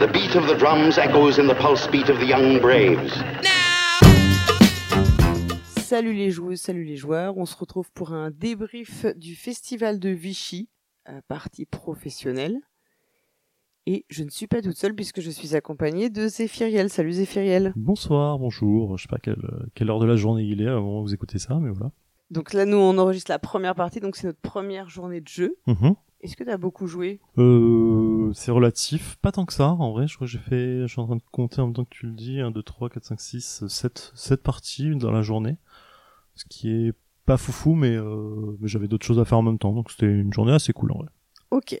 The beat of the drums echoes in the pulse beat of the young braves. Salut les joueuses, salut les joueurs. On se retrouve pour un débrief du festival de Vichy, partie professionnelle. Et je ne suis pas toute seule puisque je suis accompagnée de Zéphiriel. Salut Zéphiriel. Bonsoir, bonjour. Je sais pas quelle, quelle heure de la journée il est au moment où vous écoutez ça, mais voilà. Donc là, nous, on enregistre la première partie, donc c'est notre première journée de jeu. Mhm. Est-ce que tu as beaucoup joué? Euh, c'est relatif, pas tant que ça, en vrai. Je crois que j'ai fait, je suis en train de compter en même temps que tu le dis, 1, 2, 3, 4, 5, 6, 7, 7 parties dans la journée. Ce qui est pas foufou, mais, euh, mais j'avais d'autres choses à faire en même temps, donc c'était une journée assez cool en vrai. Ok.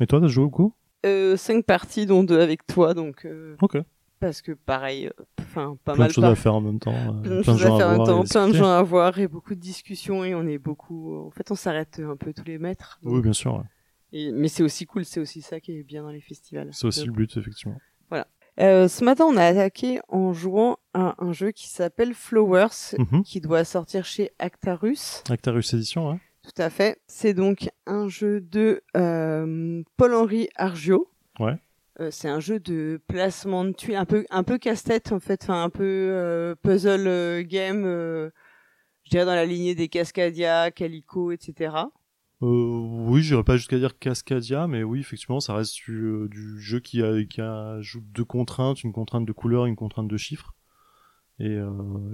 Et toi, t'as joué beaucoup Euh, cinq parties, dont deux avec toi, donc euh, Ok. parce que pareil, euh, enfin pas plein mal de choses à faire en même temps. euh, plein de choses à faire en même temps, plein de gens à voir et beaucoup de discussions et on est beaucoup. En fait, on s'arrête un peu tous les mètres. donc- Oui, bien sûr. ouais. Et- mais c'est aussi cool, c'est aussi ça qui est bien dans les festivals. C'est aussi le but, effectivement. Euh, ce matin, on a attaqué en jouant à un jeu qui s'appelle Flowers, Mhm. qui doit sortir chez Actarus. Actarus Edition, ouais. Tout à fait. C'est donc un jeu de euh, Paul-Henri Argio. Ouais. Euh, c'est un jeu de placement de tuiles, un peu, casse-tête en fait, enfin un peu euh, puzzle euh, game, je dirais dans la lignée des Cascadia, Calico, etc. Oui, j'irais pas jusqu'à dire Cascadia, mais oui, effectivement, ça reste du, jeu qui, a, ajoute deux contraintes, une contrainte de couleur une contrainte de chiffres, et,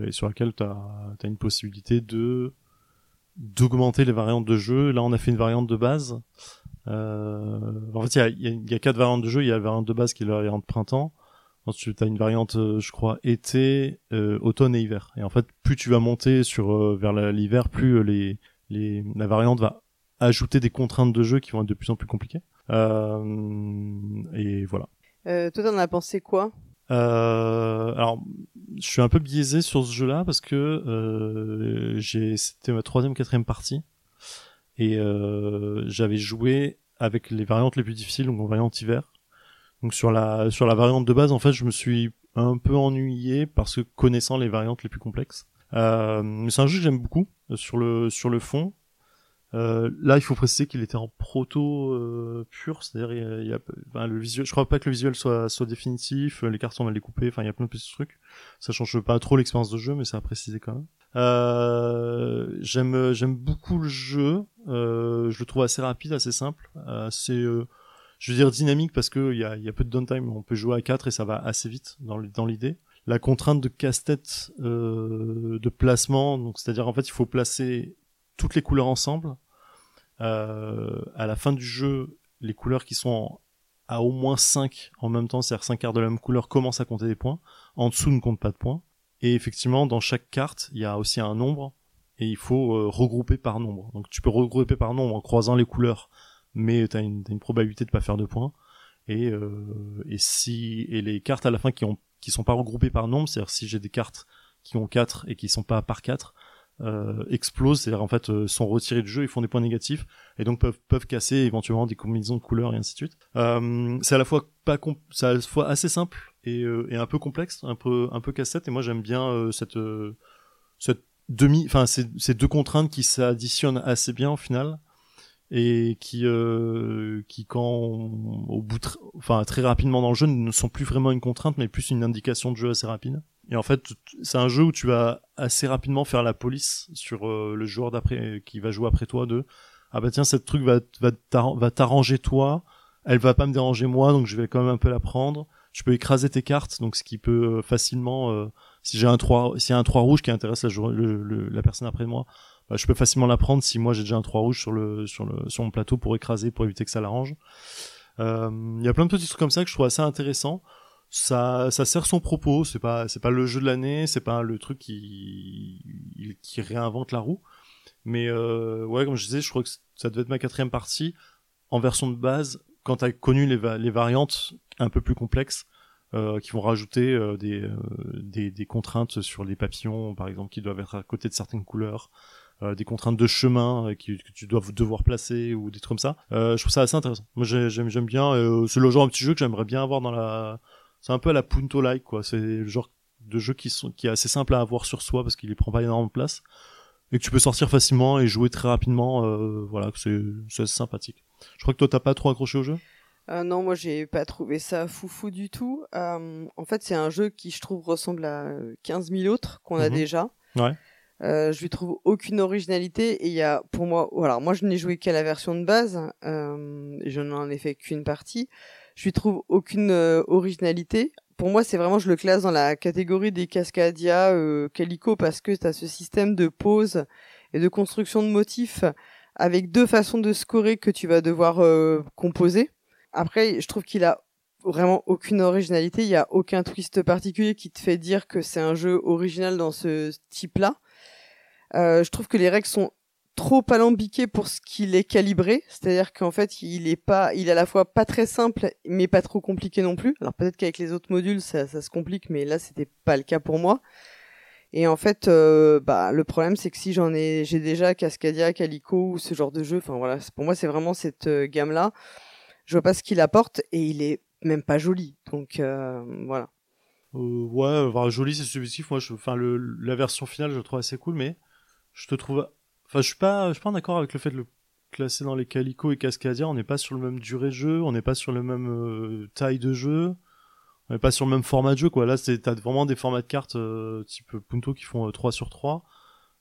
et sur laquelle tu as, une possibilité de d'augmenter les variantes de jeu. Là, on a fait une variante de base. Euh, en fait, il y a, y, a, y a quatre variantes de jeu. Il y a la variante de base qui est la variante printemps. Ensuite, tu as une variante, euh, je crois, été, euh, automne et hiver. Et en fait, plus tu vas monter sur euh, vers l'hiver, plus euh, les, les, la variante va ajouter des contraintes de jeu qui vont être de plus en plus compliquées. Euh, et voilà. Euh, toi, t'en as pensé quoi? Euh, alors, je suis un peu biaisé sur ce jeu-là parce que euh, j'ai, c'était ma troisième, quatrième partie et euh, j'avais joué avec les variantes les plus difficiles, donc en variante hiver. Donc sur la sur la variante de base, en fait, je me suis un peu ennuyé parce que connaissant les variantes les plus complexes. Euh, c'est un jeu que j'aime beaucoup euh, sur le sur le fond. Euh, là, il faut préciser qu'il était en proto euh, pur, c'est-à-dire il y a, a- enfin, le visuel. Je crois pas que le visuel soit soit définitif. euh, Les cartons on va les couper. Enfin, il y a plein de petits trucs. Ça change pas trop l'expérience de jeu, mais c'est à préciser quand même. Euh, j'aime j'aime beaucoup le jeu. Euh, je le trouve assez rapide, assez simple, assez euh, je veux dire dynamique parce que il y a, y a peu de downtime. On peut jouer à 4 et ça va assez vite dans dans l'idée. La contrainte de casse-tête euh, de placement, donc c'est-à-dire en fait il faut placer toutes les couleurs ensemble. Euh, à la fin du jeu, les couleurs qui sont à au moins 5 en même temps, c'est-à-dire 5 cartes de la même couleur, commencent à compter des points. En dessous ne compte pas de points. Et effectivement, dans chaque carte, il y a aussi un nombre et il faut euh, regrouper par nombre. Donc tu peux regrouper par nombre en croisant les couleurs, mais tu as une, probabilité de pas faire de points. Et, euh, si les cartes à la fin qui ont qui sont pas regroupées par nombre, c'est-à-dire si j'ai des cartes qui ont 4 et qui sont pas par 4, euh, explosent, c'est-à-dire en fait euh, sont retirés du jeu, ils font des points négatifs et donc peuvent peuvent casser éventuellement des combinaisons de couleurs et ainsi de suite. Euh, c'est à la fois pas c'est à la fois assez simple et, euh, et un peu complexe, un peu un peu cassette et moi j'aime bien euh, cette euh, cette demi enfin ces, ces deux contraintes qui s'additionnent assez bien au final et qui euh, qui quand on- au bout enfin très rapidement dans le jeu ne sont plus vraiment une contrainte mais plus une indication de jeu assez rapide et en fait c'est un jeu où tu vas assez rapidement faire la police sur euh, le joueur d'après qui va jouer après toi de ah bah tiens cette truc va va t'arr- va t'arranger toi elle va pas me déranger moi donc je vais quand même un peu la prendre. Tu peux écraser tes cartes donc ce qui peut euh, facilement euh, si j'ai un 3 s'il y a un 3 rouge qui intéresse la, personne après moi bah, je peux facilement la prendre si moi j'ai déjà un 3 rouge sur le sur le sur mon plateau pour écraser pour éviter que ça l'arrange. Il y a plein de petits trucs comme ça que je trouve assez intéressant ça sert son propos c'est pas c'est pas le jeu de l'année c'est pas le truc qui réinvente la roue mais euh, ouais comme je disais je crois que ça devait être ma quatrième partie en version de base quand t'as connu les, les variantes un peu plus complexes euh, qui vont rajouter euh, des, des contraintes sur les papillons par exemple qui doivent être à côté de certaines couleurs des contraintes de chemin que tu dois devoir placer ou des trucs comme ça. Je trouve ça assez intéressant. Moi j'ai- j'aime j'aime bien. C'est le genre de petit jeu que j'aimerais bien avoir dans la. C'est un peu à la Punto like quoi. C'est le genre de jeu qui sont qui est assez simple à avoir sur soi parce qu'il ne prend pas énormément de place et que tu peux sortir facilement et jouer très rapidement. Euh, voilà, c'est sympathique. Je crois que toi t'as pas trop accroché au jeu? Euh, non, moi j'ai pas trouvé ça foufou du tout. Euh, en fait, c'est un jeu qui je trouve ressemble à 15 000 autres qu'on a Mhm. déjà. Ouais. Euh, je lui trouve aucune originalité et il y a pour moi, voilà, moi je n'ai joué qu'à la version de base, je n'en ai fait qu'une partie. Je lui trouve aucune euh, originalité. Pour moi, c'est vraiment, je le classe dans la catégorie des Cascadia euh, Calico parce que tu as ce système de pause et de construction de motifs avec deux façons de scorer que tu vas devoir euh, composer. Après, je trouve qu'il a vraiment aucune originalité. Il y a aucun twist particulier qui te fait dire que c'est un jeu original dans ce type-là. Je trouve que les règles sont trop alambiquées pour ce qu'il est calibré. C'est-à-dire qu'en fait, il est pas, il est à la fois pas très simple, mais pas trop compliqué non plus. Alors peut-être qu'avec les autres modules, ça, ça se complique, mais là, c'était pas le cas pour moi. Et en fait, euh, bah, le problème, c'est que si j'en ai, j'ai déjà Cascadia, Calico ou ce genre de jeu, enfin voilà, pour moi, c'est vraiment cette euh, gamme-là. Je vois pas ce qu'il apporte et il est même pas joli. Donc euh, voilà. Euh, ouais, enfin, joli, c'est subjectif. Moi, enfin, le, la version finale, je le trouve assez cool, mais je te trouve, enfin, je suis pas, je suis pas d'accord avec le fait de le classer dans les Calico et Cascadia. On n'est pas sur le même durée de jeu, on n'est pas sur le même euh, taille de jeu, on n'est pas sur le même format de jeu, quoi. Là, c'est, t'as vraiment des formats de cartes euh, type Punto qui font euh, 3 sur 3.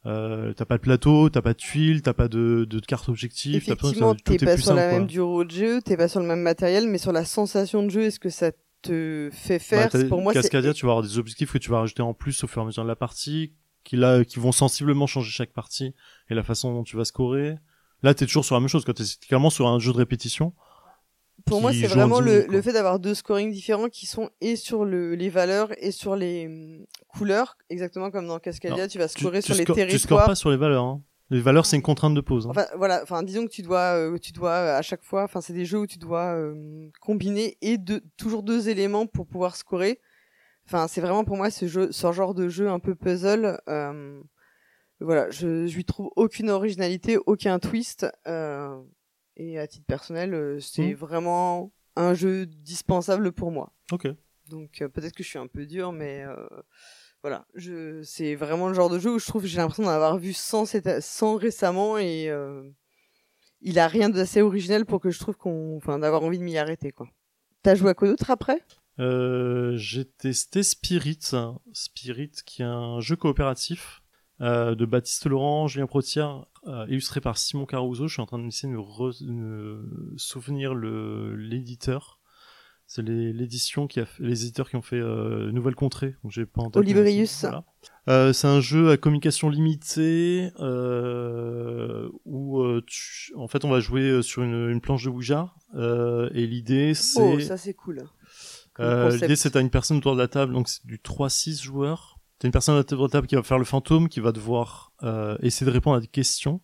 Euh, t'as pas de plateau, t'as pas de tuiles, t'as pas de, de, cartes objectives. t'as Effectivement, t'es pas sur la même durée de jeu, t'es pas sur le même matériel, mais sur la sensation de jeu, est-ce que ça te fait faire? Bah, Pour moi, Cascadia, tu vas avoir des objectifs que tu vas rajouter en plus au fur et à mesure de la partie, qui, là, qui vont sensiblement changer chaque partie et la façon dont tu vas scorer. Là, t'es toujours sur la même chose, quand t'es clairement sur un jeu de répétition. Pour moi, c'est vraiment le, le fait d'avoir deux scorings différents qui sont et sur le, les valeurs et sur les hum, couleurs, exactement comme dans Cascadia, tu vas scorer tu sur les scores- tu scores territoires. pas sur les valeurs. Hein. Les valeurs, c'est une contrainte de pause. hein. Enfin voilà, enfin disons que tu dois, euh, tu dois euh, à chaque fois, enfin c'est des jeux où tu dois euh, combiner et deux, toujours deux éléments pour pouvoir scorer. Enfin c'est vraiment pour moi ce jeu, ce genre de jeu un peu puzzle. euh, voilà, je, je lui trouve aucune originalité, aucun twist. euh, et à titre personnel, euh, c'est Mhm. vraiment un jeu dispensable pour moi. Ok. Donc euh, peut-être que je suis un peu dur, mais euh, voilà, je c'est vraiment le genre de jeu où je trouve que j'ai l'impression d'en avoir vu 100, cette- 100 récemment et euh, il a rien d'assez original pour que je trouve qu'on, enfin, d'avoir envie de m'y arrêter quoi. T'as joué à quoi d'autre après? Euh, j'ai testé Spirit. Spirit, qui est un jeu coopératif euh, de Baptiste Laurent, Julien Protière, euh, illustré par Simon Caruso. Je suis en train d'essayer de me, re- de me souvenir le l'éditeur. C'est les- l'édition qui a fait- les éditeurs qui ont fait Nouvelle Contrée. Donc j'ai pas en tête, mais Olibrius. c'est- voilà. C'est un jeu à communication limitée où tu- en fait on va jouer sur une, une planche de Ouija et l'idée c'est Oh, ça c'est cool. Euh. L'idée, c'est t'as une personne autour de la table, donc c'est du 3-6 joueurs. T'as une personne autour de la table qui va faire le fantôme, qui va devoir euh, essayer de répondre à des questions.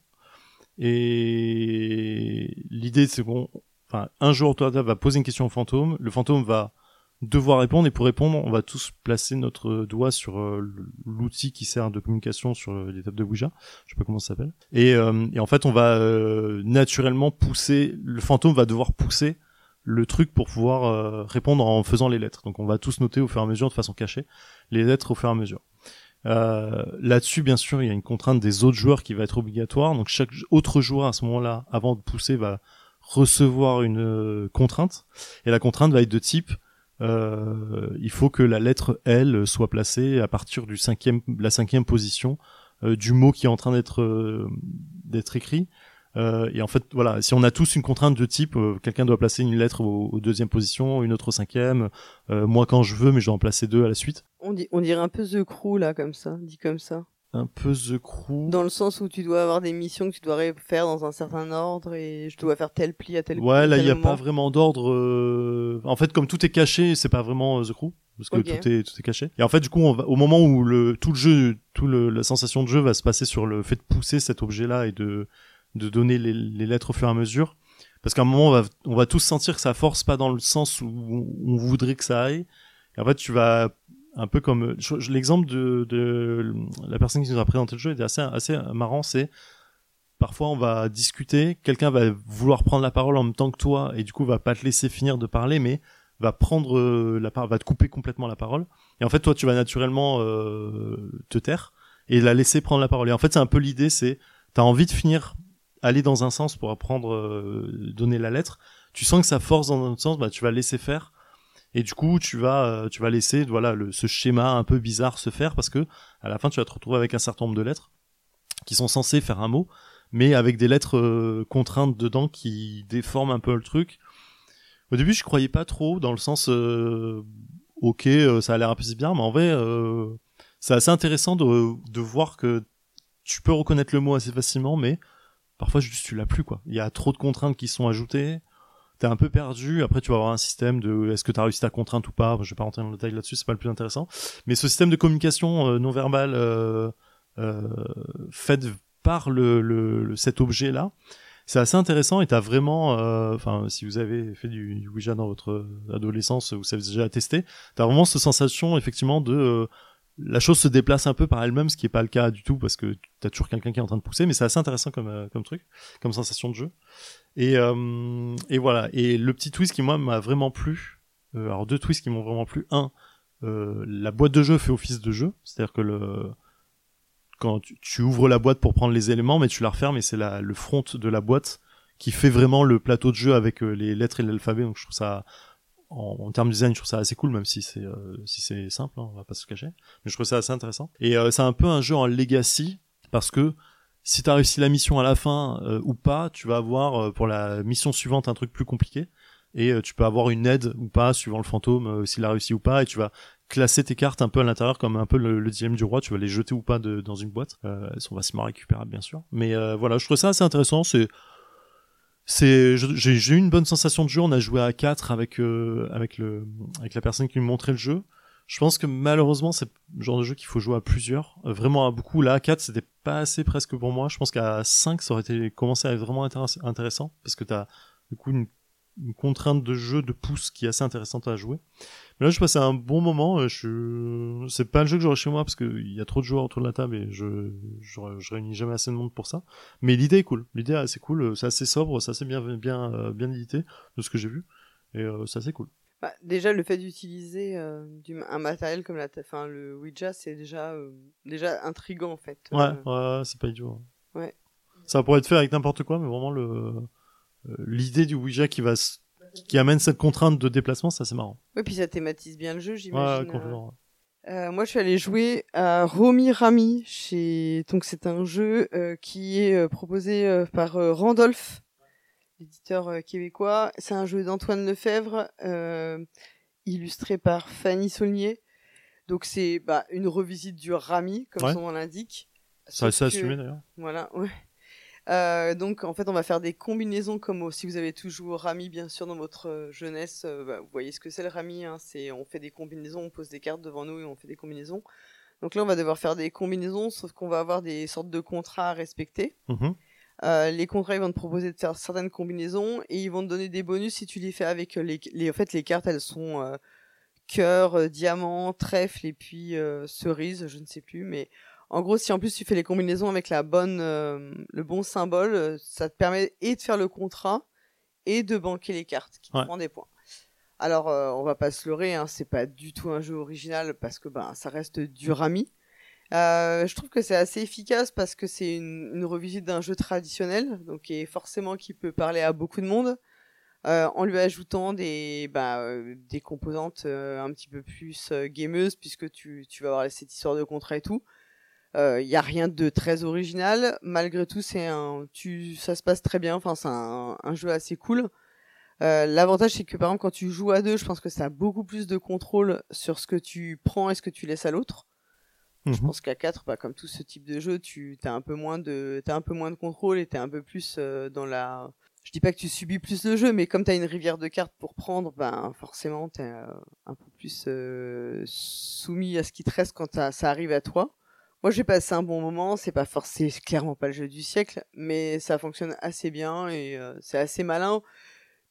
Et l'idée, c'est qu'on, enfin, un joueur autour de la table va poser une question au fantôme. Le fantôme va devoir répondre, et pour répondre, on va tous placer notre doigt sur euh, l'outil qui sert de communication sur euh, les tables de Ouija. Je sais pas comment ça s'appelle. Et, euh, et en fait, on va euh, naturellement pousser. Le fantôme va devoir pousser le truc pour pouvoir euh, répondre en faisant les lettres. Donc on va tous noter au fur et à mesure de façon cachée les lettres au fur et à mesure. Euh, Là-dessus, bien sûr, il y a une contrainte des autres joueurs qui va être obligatoire. Donc chaque autre joueur à ce moment-là, avant de pousser, va recevoir une euh, contrainte. Et la contrainte va être de type il faut que la lettre L soit placée à partir du cinquième, la cinquième position du mot qui est en train d'être d'être écrit. Euh, et en fait, voilà, si on a tous une contrainte de type, euh, quelqu'un doit placer une lettre au, au deuxième position, une autre au cinquième, euh, moi quand je veux, mais je dois en placer deux à la suite. On, dit, on dirait un peu The Crew là comme ça, dit comme ça. Un peu The Crew. Dans le sens où tu dois avoir des missions que tu dois faire dans un certain ordre et je dois faire tel pli à tel Ouais, là, il n'y a moment. pas vraiment d'ordre. En fait, comme tout est caché, c'est pas vraiment The Crew. Parce que tout est tout est caché. Et en fait, du coup, on va, au moment où le tout le jeu, tout le, la sensation de jeu va se passer sur le fait de pousser cet objet-là et de de donner les, lettres au fur et à mesure, parce qu'à un moment, on va on va tous sentir que ça force pas dans le sens où on voudrait que ça aille. Et en fait, tu vas un peu comme l'exemple de, de la personne qui nous a présenté le jeu était assez assez marrant. C'est parfois on va discuter, quelqu'un va vouloir prendre la parole en même temps que toi et du coup va pas te laisser finir de parler, mais va prendre euh, la parole, va te couper complètement la parole. Et en fait, toi, tu vas naturellement euh, te taire et la laisser prendre la parole. Et en fait, c'est un peu l'idée, c'est t'as envie de finir, aller dans un sens pour apprendre, euh, donner la lettre. tu sens que ça force dans un autre sens, bah tu vas laisser faire. Et du coup, tu vas, euh, tu vas laisser, voilà, le, ce schéma un peu bizarre se faire parce que à la fin, tu vas te retrouver avec un certain nombre de lettres qui sont censées faire un mot, mais avec des lettres euh, contraintes dedans qui déforment un peu le truc. Au début, je croyais pas trop dans le sens, euh, ok, euh, ça a l'air un peu bien, mais en vrai, c'est assez intéressant de, de voir que tu peux reconnaître le mot assez facilement, mais parfois juste tu l'as plus quoi. Il y a trop de contraintes qui sont ajoutées t'es un peu perdu. Après, tu vas avoir un système de est-ce que t'as réussi ta contrainte ou pas? Je vais pas rentrer dans le détail là-dessus, c'est pas le plus intéressant. Mais ce système de communication euh, non verbale euh, euh, fait par le, le, cet objet-là, c'est assez intéressant et t'as vraiment, euh, enfin, si vous avez fait du, du, Ouija dans votre adolescence, vous savez déjà tester, t'as vraiment cette sensation effectivement de euh, la chose se déplace un peu par elle-même, ce qui est pas le cas du tout parce que t'as toujours quelqu'un qui est en train de pousser, mais c'est assez intéressant comme comme truc, comme sensation de jeu. Et, euh, et voilà. Et le petit twist qui moi m'a vraiment plu. Euh, alors deux twists qui m'ont vraiment plu. Un, euh, la boîte de jeu fait office de jeu, c'est-à-dire que le quand tu, ouvres la boîte pour prendre les éléments, mais tu la refermes et c'est le front de la boîte qui fait vraiment le plateau de jeu avec euh, les lettres et l'alphabet. Donc je trouve ça en, en, termes de design, je trouve ça assez cool, même si c'est euh, si c'est simple, hein, on va pas se cacher. Mais je trouve ça assez intéressant. Et euh, c'est un peu un jeu en legacy parce que si t'as réussi la mission à la fin euh, ou pas, tu vas avoir euh, pour la mission suivante un truc plus compliqué et euh, tu peux avoir une aide ou pas suivant le fantôme s'il a réussi ou pas et tu vas classer tes cartes un peu à l'intérieur comme un peu le, le du roi, tu vas les jeter ou pas de, dans une boîte. elles sont facilement récupérables bien sûr, mais voilà, je trouve ça assez intéressant. C'est c'est j'ai eu une bonne sensation de jeu. On a joué à 4 avec avec le avec la personne qui me montrait le jeu. Je pense que malheureusement, c'est le genre de jeu qu'il faut jouer à plusieurs. Euh, vraiment à beaucoup. Là, à 4, c'était pas assez presque pour moi. Je pense qu'à 5, ça aurait été commencé à être vraiment intéressant. Parce que t'as, du coup, une, une, contrainte de jeu de pouce qui est assez intéressante à jouer. Mais là, je passais un bon moment. Euh, je, c'est pas le jeu que j'aurais chez moi parce qu'il y a trop de joueurs autour de la table et je, je, je, réunis jamais assez de monde pour ça. Mais l'idée est cool. L'idée est assez cool. C'est assez sobre. C'est assez bien, bien, euh, bien édité de ce que j'ai vu. Et euh, c'est assez cool. Bah, déjà, le fait d'utiliser euh, un matériel comme la, enfin, le Ouija, c'est déjà, euh, déjà intriguant en fait. Ouais, ouais, c'est pas idiot. Hein. Ouais. Ça pourrait être fait avec n'importe quoi, mais vraiment le l'idée du Ouija qui va qui amène cette contrainte de déplacement, ça c'est marrant. Oui, puis ça thématise bien le jeu, j'imagine. Ouais, complètement. Euh, moi, je suis allée jouer à Romy Rami chez. Donc, c'est un jeu qui est proposé par Randolph l'éditeur euh, québécois. C'est un jeu d'Antoine Lefebvre, euh, illustré par Fanny Saulnier. Donc c'est bah, une revisite du Rami, comme ouais. son nom l'indique. Ça assez assumé d'ailleurs. Voilà, ouais. Euh, donc en fait on va faire des combinaisons comme si vous avez toujours Rami bien sûr dans votre euh, jeunesse, euh, bah, vous voyez ce que c'est le Rami, hein, c'est on fait des combinaisons, on pose des cartes devant nous et on fait des combinaisons. Donc là on va devoir faire des combinaisons, sauf qu'on va avoir des sortes de contrats à respecter. Mmh. Euh, les contrats ils vont te proposer de faire certaines combinaisons et ils vont te donner des bonus si tu les fais avec les, les en fait les cartes elles sont cœur, diamant, trèfle et puis cerise, je ne sais plus mais en gros si en plus tu fais les combinaisons avec la bonne euh, le bon symbole, ça te permet et de faire le contrat et de banquer les cartes qui ouais. te prend des points. Alors on va pas se leurrer hein, c'est pas du tout un jeu original parce que ben ça reste du rami. Euh, je trouve que c'est assez efficace parce que c'est une, une, revisite d'un jeu traditionnel, donc et forcément qui peut parler à beaucoup de monde, euh, en lui ajoutant des bah, euh, des composantes euh, un petit peu plus euh, gameuses puisque tu tu vas avoir cette histoire de contrat et tout. Il euh, y a rien de très original, malgré tout c'est un tu ça se passe très bien, enfin c'est un, un jeu assez cool. L'avantage c'est que par exemple quand tu joues à deux, je pense que ça a beaucoup plus de contrôle sur ce que tu prends et ce que tu laisses à l'autre. Mmh. Je pense qu'à 4, bah, comme tout ce type de jeu, tu as un peu moins de, t'as un peu moins de contrôle et t'es un peu plus euh, dans la. Je dis pas que tu subis plus le jeu, mais comme t'as une rivière de cartes pour prendre, ben forcément t'es euh, un peu plus euh, soumis à ce qui te reste quand ça arrive à toi. Moi j'ai passé un bon moment, c'est pas forcément clairement pas le jeu du siècle, mais ça fonctionne assez bien et euh, c'est assez malin,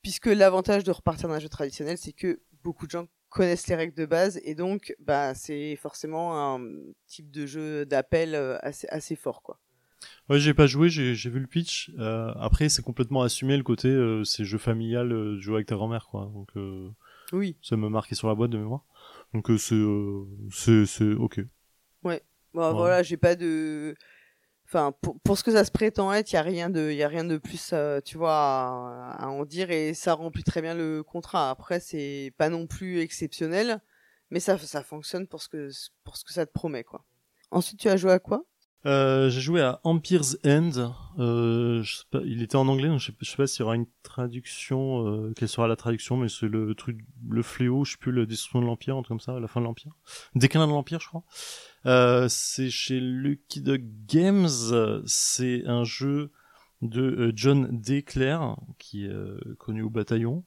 puisque l'avantage de repartir d'un jeu traditionnel, c'est que beaucoup de gens connaissent les règles de base et donc bah c'est forcément un type de jeu d'appel assez assez fort quoi. Ouais, j'ai pas joué, j'ai vu le pitch. Euh, après, c'est complètement assumé le côté euh, c'est jeu familial, euh, jouer avec ta grand-mère quoi. Donc euh, oui. Ça me marqué sur la boîte de mémoire. Donc euh, c'est c'est ok. Bon, ouais. voilà, j'ai pas de Enfin, pour, pour ce que ça se prétend être, il y a rien de, y a rien de plus, euh, tu vois, à, à en dire et ça remplit très bien le contrat. Après, c'est pas non plus exceptionnel, mais ça, ça fonctionne pour ce que, pour ce que ça te promet, quoi. Ensuite, tu as joué à quoi? Euh, j'ai joué à Empire's End. Euh, je sais pas, il était en anglais, donc je sais, je sais pas s'il y aura une traduction, euh, quelle sera la traduction, mais c'est le truc, le fléau, je sais plus, la destruction de l'Empire, un truc comme ça, la fin de l'Empire. Déclin de l'Empire, je crois. Euh, c'est chez Lucky Games. C'est un jeu de euh, John D. Qui est euh, connu au bataillon.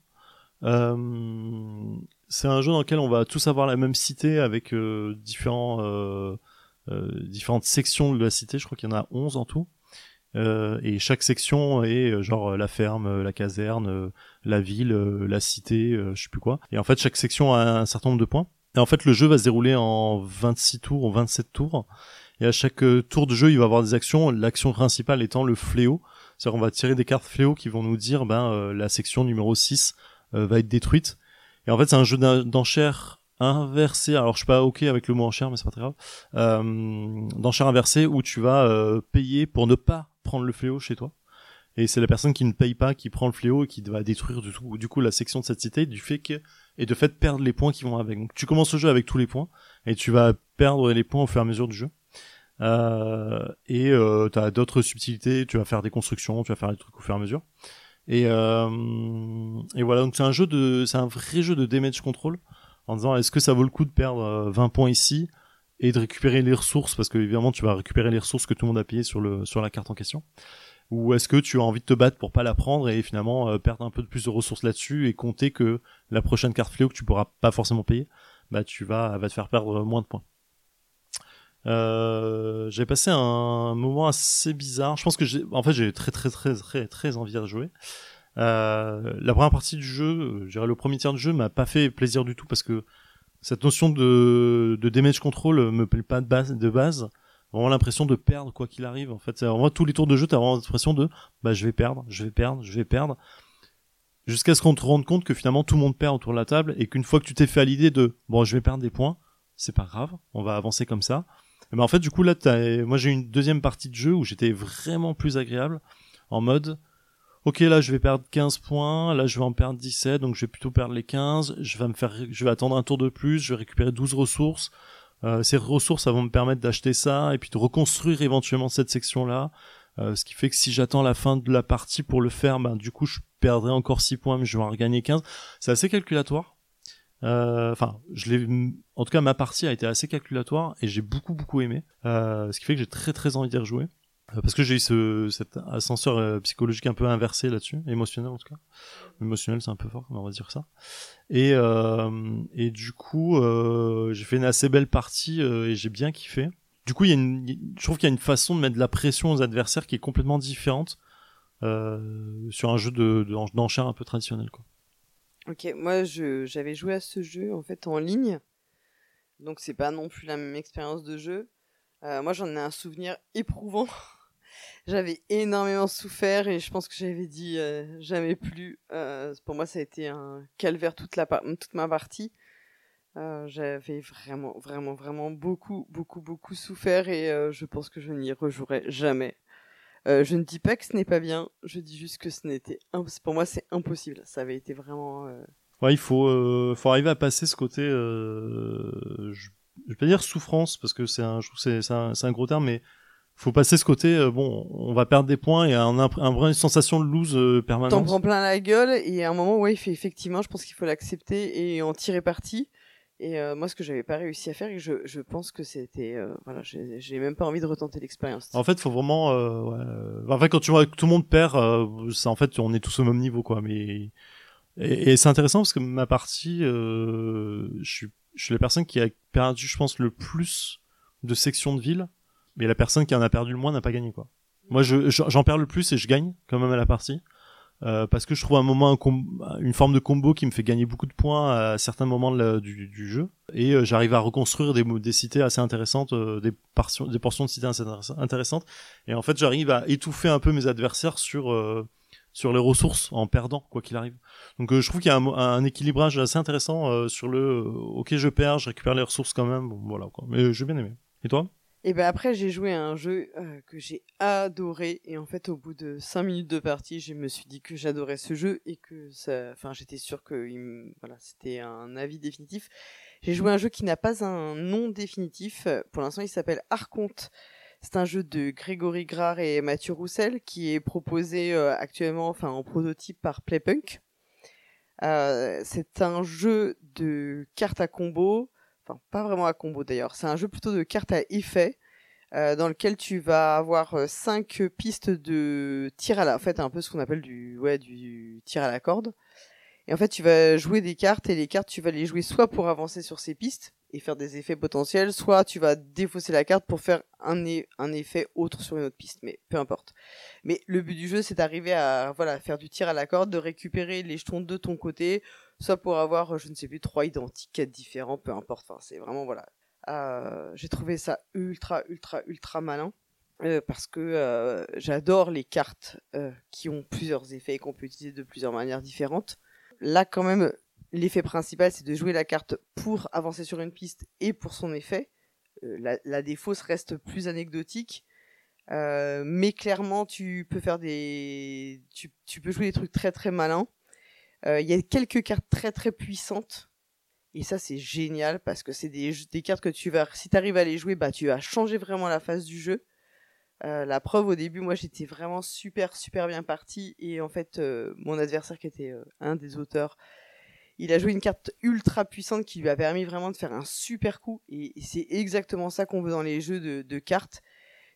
C'est un jeu dans lequel on va tous avoir la même cité avec différents, différentes sections de la cité. Je crois qu'il y en a 11 en tout. Et chaque section est genre la ferme, la caserne, la ville, la cité, euh, je sais plus quoi. Et en fait, chaque section a un certain nombre de points. Et en fait, le jeu va se dérouler en 26 tours ou 27 tours. Et à chaque euh, tour de jeu, il va y avoir des actions. L'action principale étant le fléau. C'est-à-dire qu'on va tirer des cartes fléau qui vont nous dire, ben, euh, la section numéro 6 euh, va être détruite. Et en fait, c'est un jeu d'en- d'enchères inversé. Alors, je suis pas ok avec le mot enchère, mais c'est pas très grave. Euh, d'enchères inversées où tu vas euh, payer pour ne pas prendre le fléau chez toi. Et c'est la personne qui ne paye pas qui prend le fléau et qui va détruire du, tout, du coup la section de cette cité du fait que et de fait perdre les points qui vont avec. Donc tu commences le jeu avec tous les points et tu vas perdre les points au fur et à mesure du jeu. Euh, et euh, tu as d'autres subtilités, tu vas faire des constructions, tu vas faire des trucs au fur et à mesure. Et, euh, et voilà, donc c'est un jeu de, c'est un vrai jeu de damage control en disant est-ce que ça vaut le coup de perdre euh, 20 points ici et de récupérer les ressources? Parce que évidemment tu vas récupérer les ressources que tout le monde a payées sur le sur la carte en question ou est-ce que tu as envie de te battre pour pas la prendre et finalement euh, perdre un peu de plus de ressources là-dessus et compter que la prochaine carte fléau que tu pourras pas forcément payer bah tu vas va te faire perdre moins de points euh, j'ai passé un moment assez bizarre. Je pense que j'ai, en fait, j'ai très très très très très envie de jouer. Euh, la première partie du jeu, euh, je dirais le premier tiers du jeu, m'a pas fait plaisir du tout parce que cette notion de, de damage control me plaît pas. De base. Vraiment l'impression de perdre quoi qu'il arrive. En fait, c'est vraiment tous les tours de jeu, t'as vraiment l'impression de, bah, je vais perdre, je vais perdre, je vais perdre. Jusqu'à ce qu'on te rende compte que finalement tout le monde perd autour de la table et qu'une fois que tu t'es fait à l'idée de, bon, je vais perdre des points, c'est pas grave, on va avancer comme ça. Mais en fait, du coup, là, t'as- moi, j'ai eu une deuxième partie de jeu où j'étais vraiment plus agréable, en mode, ok, là, je vais perdre 15 points, là, je vais en perdre 17, donc je vais plutôt perdre les 15, je vais me faire, je vais attendre un tour de plus, je vais récupérer 12 ressources, euh, ces ressources, ça va me permettre d'acheter ça, et puis de reconstruire éventuellement cette section-là, euh, ce qui fait que si j'attends la fin de la partie pour le faire, ben, du coup, je perdrai encore 6 points, mais je vais en regagner 15. C'est assez calculatoire. Euh, Enfin, je l'ai. En tout cas, ma partie a été assez calculatoire et j'ai beaucoup beaucoup aimé. Euh, ce qui fait que j'ai très très envie d'y rejouer. Euh, parce que j'ai eu ce, cet ascenseur euh, psychologique un peu inversé là-dessus, émotionnel en tout cas. Émotionnel, c'est un peu fort, on va dire ça. Et, euh, et du coup, euh, j'ai fait une assez belle partie euh, et j'ai bien kiffé. Du coup, il y a une, je trouve qu'il y a une façon de mettre de la pression aux adversaires qui est complètement différente euh, sur un jeu de, de, d'enchères un peu traditionnel. Quoi. Ok, moi j'avais joué à ce jeu en fait en ligne, donc c'est pas non plus la même expérience de jeu. Moi j'en ai un souvenir éprouvant. J'avais énormément souffert et je pense que j'avais dit euh, jamais plus. Euh, pour moi ça a été un calvaire toute la toute ma partie. Euh, j'avais vraiment vraiment vraiment beaucoup beaucoup beaucoup souffert et euh, je pense que je n'y rejouerai jamais. Euh, je ne dis pas que ce n'est pas bien, je dis juste que ce n'était pour moi c'est impossible. Ça avait été vraiment Ouais, il faut, faut arriver à passer ce côté, je, je vais pas dire souffrance parce que c'est un, je trouve c'est, un, un gros terme, mais faut passer ce côté, euh, bon, on va perdre des points et un, un, vrai- une sensation de lose euh, T'en permanente. prends plein la gueule et à un moment, ouais, il fait effectivement, je pense qu'il faut l'accepter et en tirer parti. Et euh, moi, ce que j'avais pas réussi à faire, et je, je pense que c'était, euh, voilà, j'ai même pas envie de retenter l'expérience. En fait, faut vraiment, euh, ouais, en fait, quand tu vois que tout le monde perd, euh, c'est en fait, on est tous au même niveau, quoi. Mais et, et c'est intéressant parce que ma partie, euh, je suis, je suis la personne qui a perdu, je pense, le plus de sections de ville, mais la personne qui en a perdu le moins n'a pas gagné, quoi. Moi, je, je- j'en perds le plus et je gagne quand même à la partie. Euh, parce que je trouve un moment une forme de combo qui me fait gagner beaucoup de points à certains moments du, jeu. Et euh, j'arrive à reconstruire des, cités assez intéressantes euh, des, portions des portions de cités assez intéress- intéressantes. Et en fait j'arrive à étouffer un peu mes adversaires sur sur les ressources en perdant quoi qu'il arrive. Donc je trouve qu'il y a un, équilibrage assez intéressant sur le ok je perds je récupère les ressources quand même. Bon voilà quoi. Mais j'ai bien aimé. Et toi? Et ben après j'ai joué à un jeu euh, que j'ai adoré et en fait au bout de 5 minutes de partie je me suis dit que j'adorais ce jeu et que ça, enfin j'étais sûr que voilà c'était un avis définitif. J'ai joué à un jeu qui n'a pas un nom définitif. Pour l'instant il s'appelle Arconte. C'est un jeu de Grégory Grard et Mathieu Roussel qui est proposé euh, actuellement enfin en prototype par Playpunk. Euh, c'est un jeu de cartes à combo pas vraiment à combo d'ailleurs, c'est un jeu plutôt de cartes à effet euh, dans lequel tu vas avoir euh, cinq pistes de tir à la, en fait un peu ce qu'on appelle du ouais du tir à la corde. Et en fait tu vas jouer des cartes et les cartes tu vas les jouer soit pour avancer sur ces pistes et faire des effets potentiels, soit tu vas défausser la carte pour faire un, un effet autre sur une autre piste, mais peu importe. Mais le but du jeu, c'est d'arriver à voilà faire du tir à la corde, de récupérer les jetons de ton côté, soit pour avoir, je ne sais plus, trois identiques, quatre différents, peu importe. Enfin, c'est vraiment voilà. Euh, j'ai trouvé ça ultra, ultra, ultra malin. Euh, parce que euh, j'adore les cartes euh, qui ont plusieurs effets et qu'on peut utiliser de plusieurs manières différentes. Là, quand même, l'effet principal, c'est de jouer la carte pour avancer sur une piste et pour son effet. Euh, la, la défausse reste plus anecdotique. Euh, mais clairement, tu peux faire des, tu, peux jouer des trucs très très malins. Euh, il y a quelques cartes très très puissantes et ça c'est génial parce que c'est des, des cartes que tu vas, si tu arrives à les jouer, bah tu vas changer vraiment la phase du jeu. Euh, la preuve au début, moi j'étais vraiment super super bien parti et en fait euh, mon adversaire qui était euh, un des auteurs il a joué une carte ultra puissante qui lui a permis vraiment de faire un super coup. Et, c'est exactement ça qu'on veut dans les jeux de, de cartes.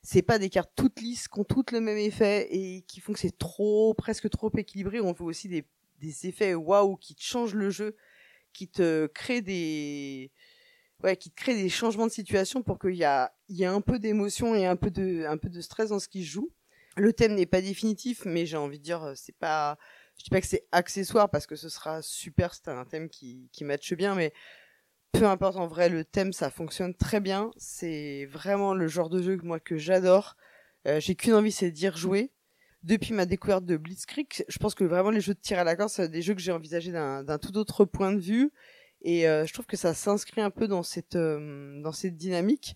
C'est pas des cartes toutes lisses qui ont toutes le même effet et qui font que c'est trop, presque trop équilibré. On veut aussi des, des effets waouh qui te changent le jeu, qui te créent des, ouais, qui te créent des changements de situation pour qu'il y a, il y a un peu d'émotion et un peu de, un peu de stress dans ce qui se joue. Le thème n'est pas définitif, mais j'ai envie de dire, c'est pas, je dis pas que c'est accessoire parce que ce sera super, c'est un thème qui, qui matche bien, mais peu importe en vrai, le thème ça fonctionne très bien. C'est vraiment le genre de jeu que moi que j'adore. Euh, j'ai qu'une envie, c'est d'y rejouer. Depuis ma découverte de Blitzkrieg, je pense que vraiment les jeux de tir à la corde, c'est des jeux que j'ai envisagés d'un tout autre point de vue. Et euh, je trouve que ça s'inscrit un peu dans cette, euh, dans cette dynamique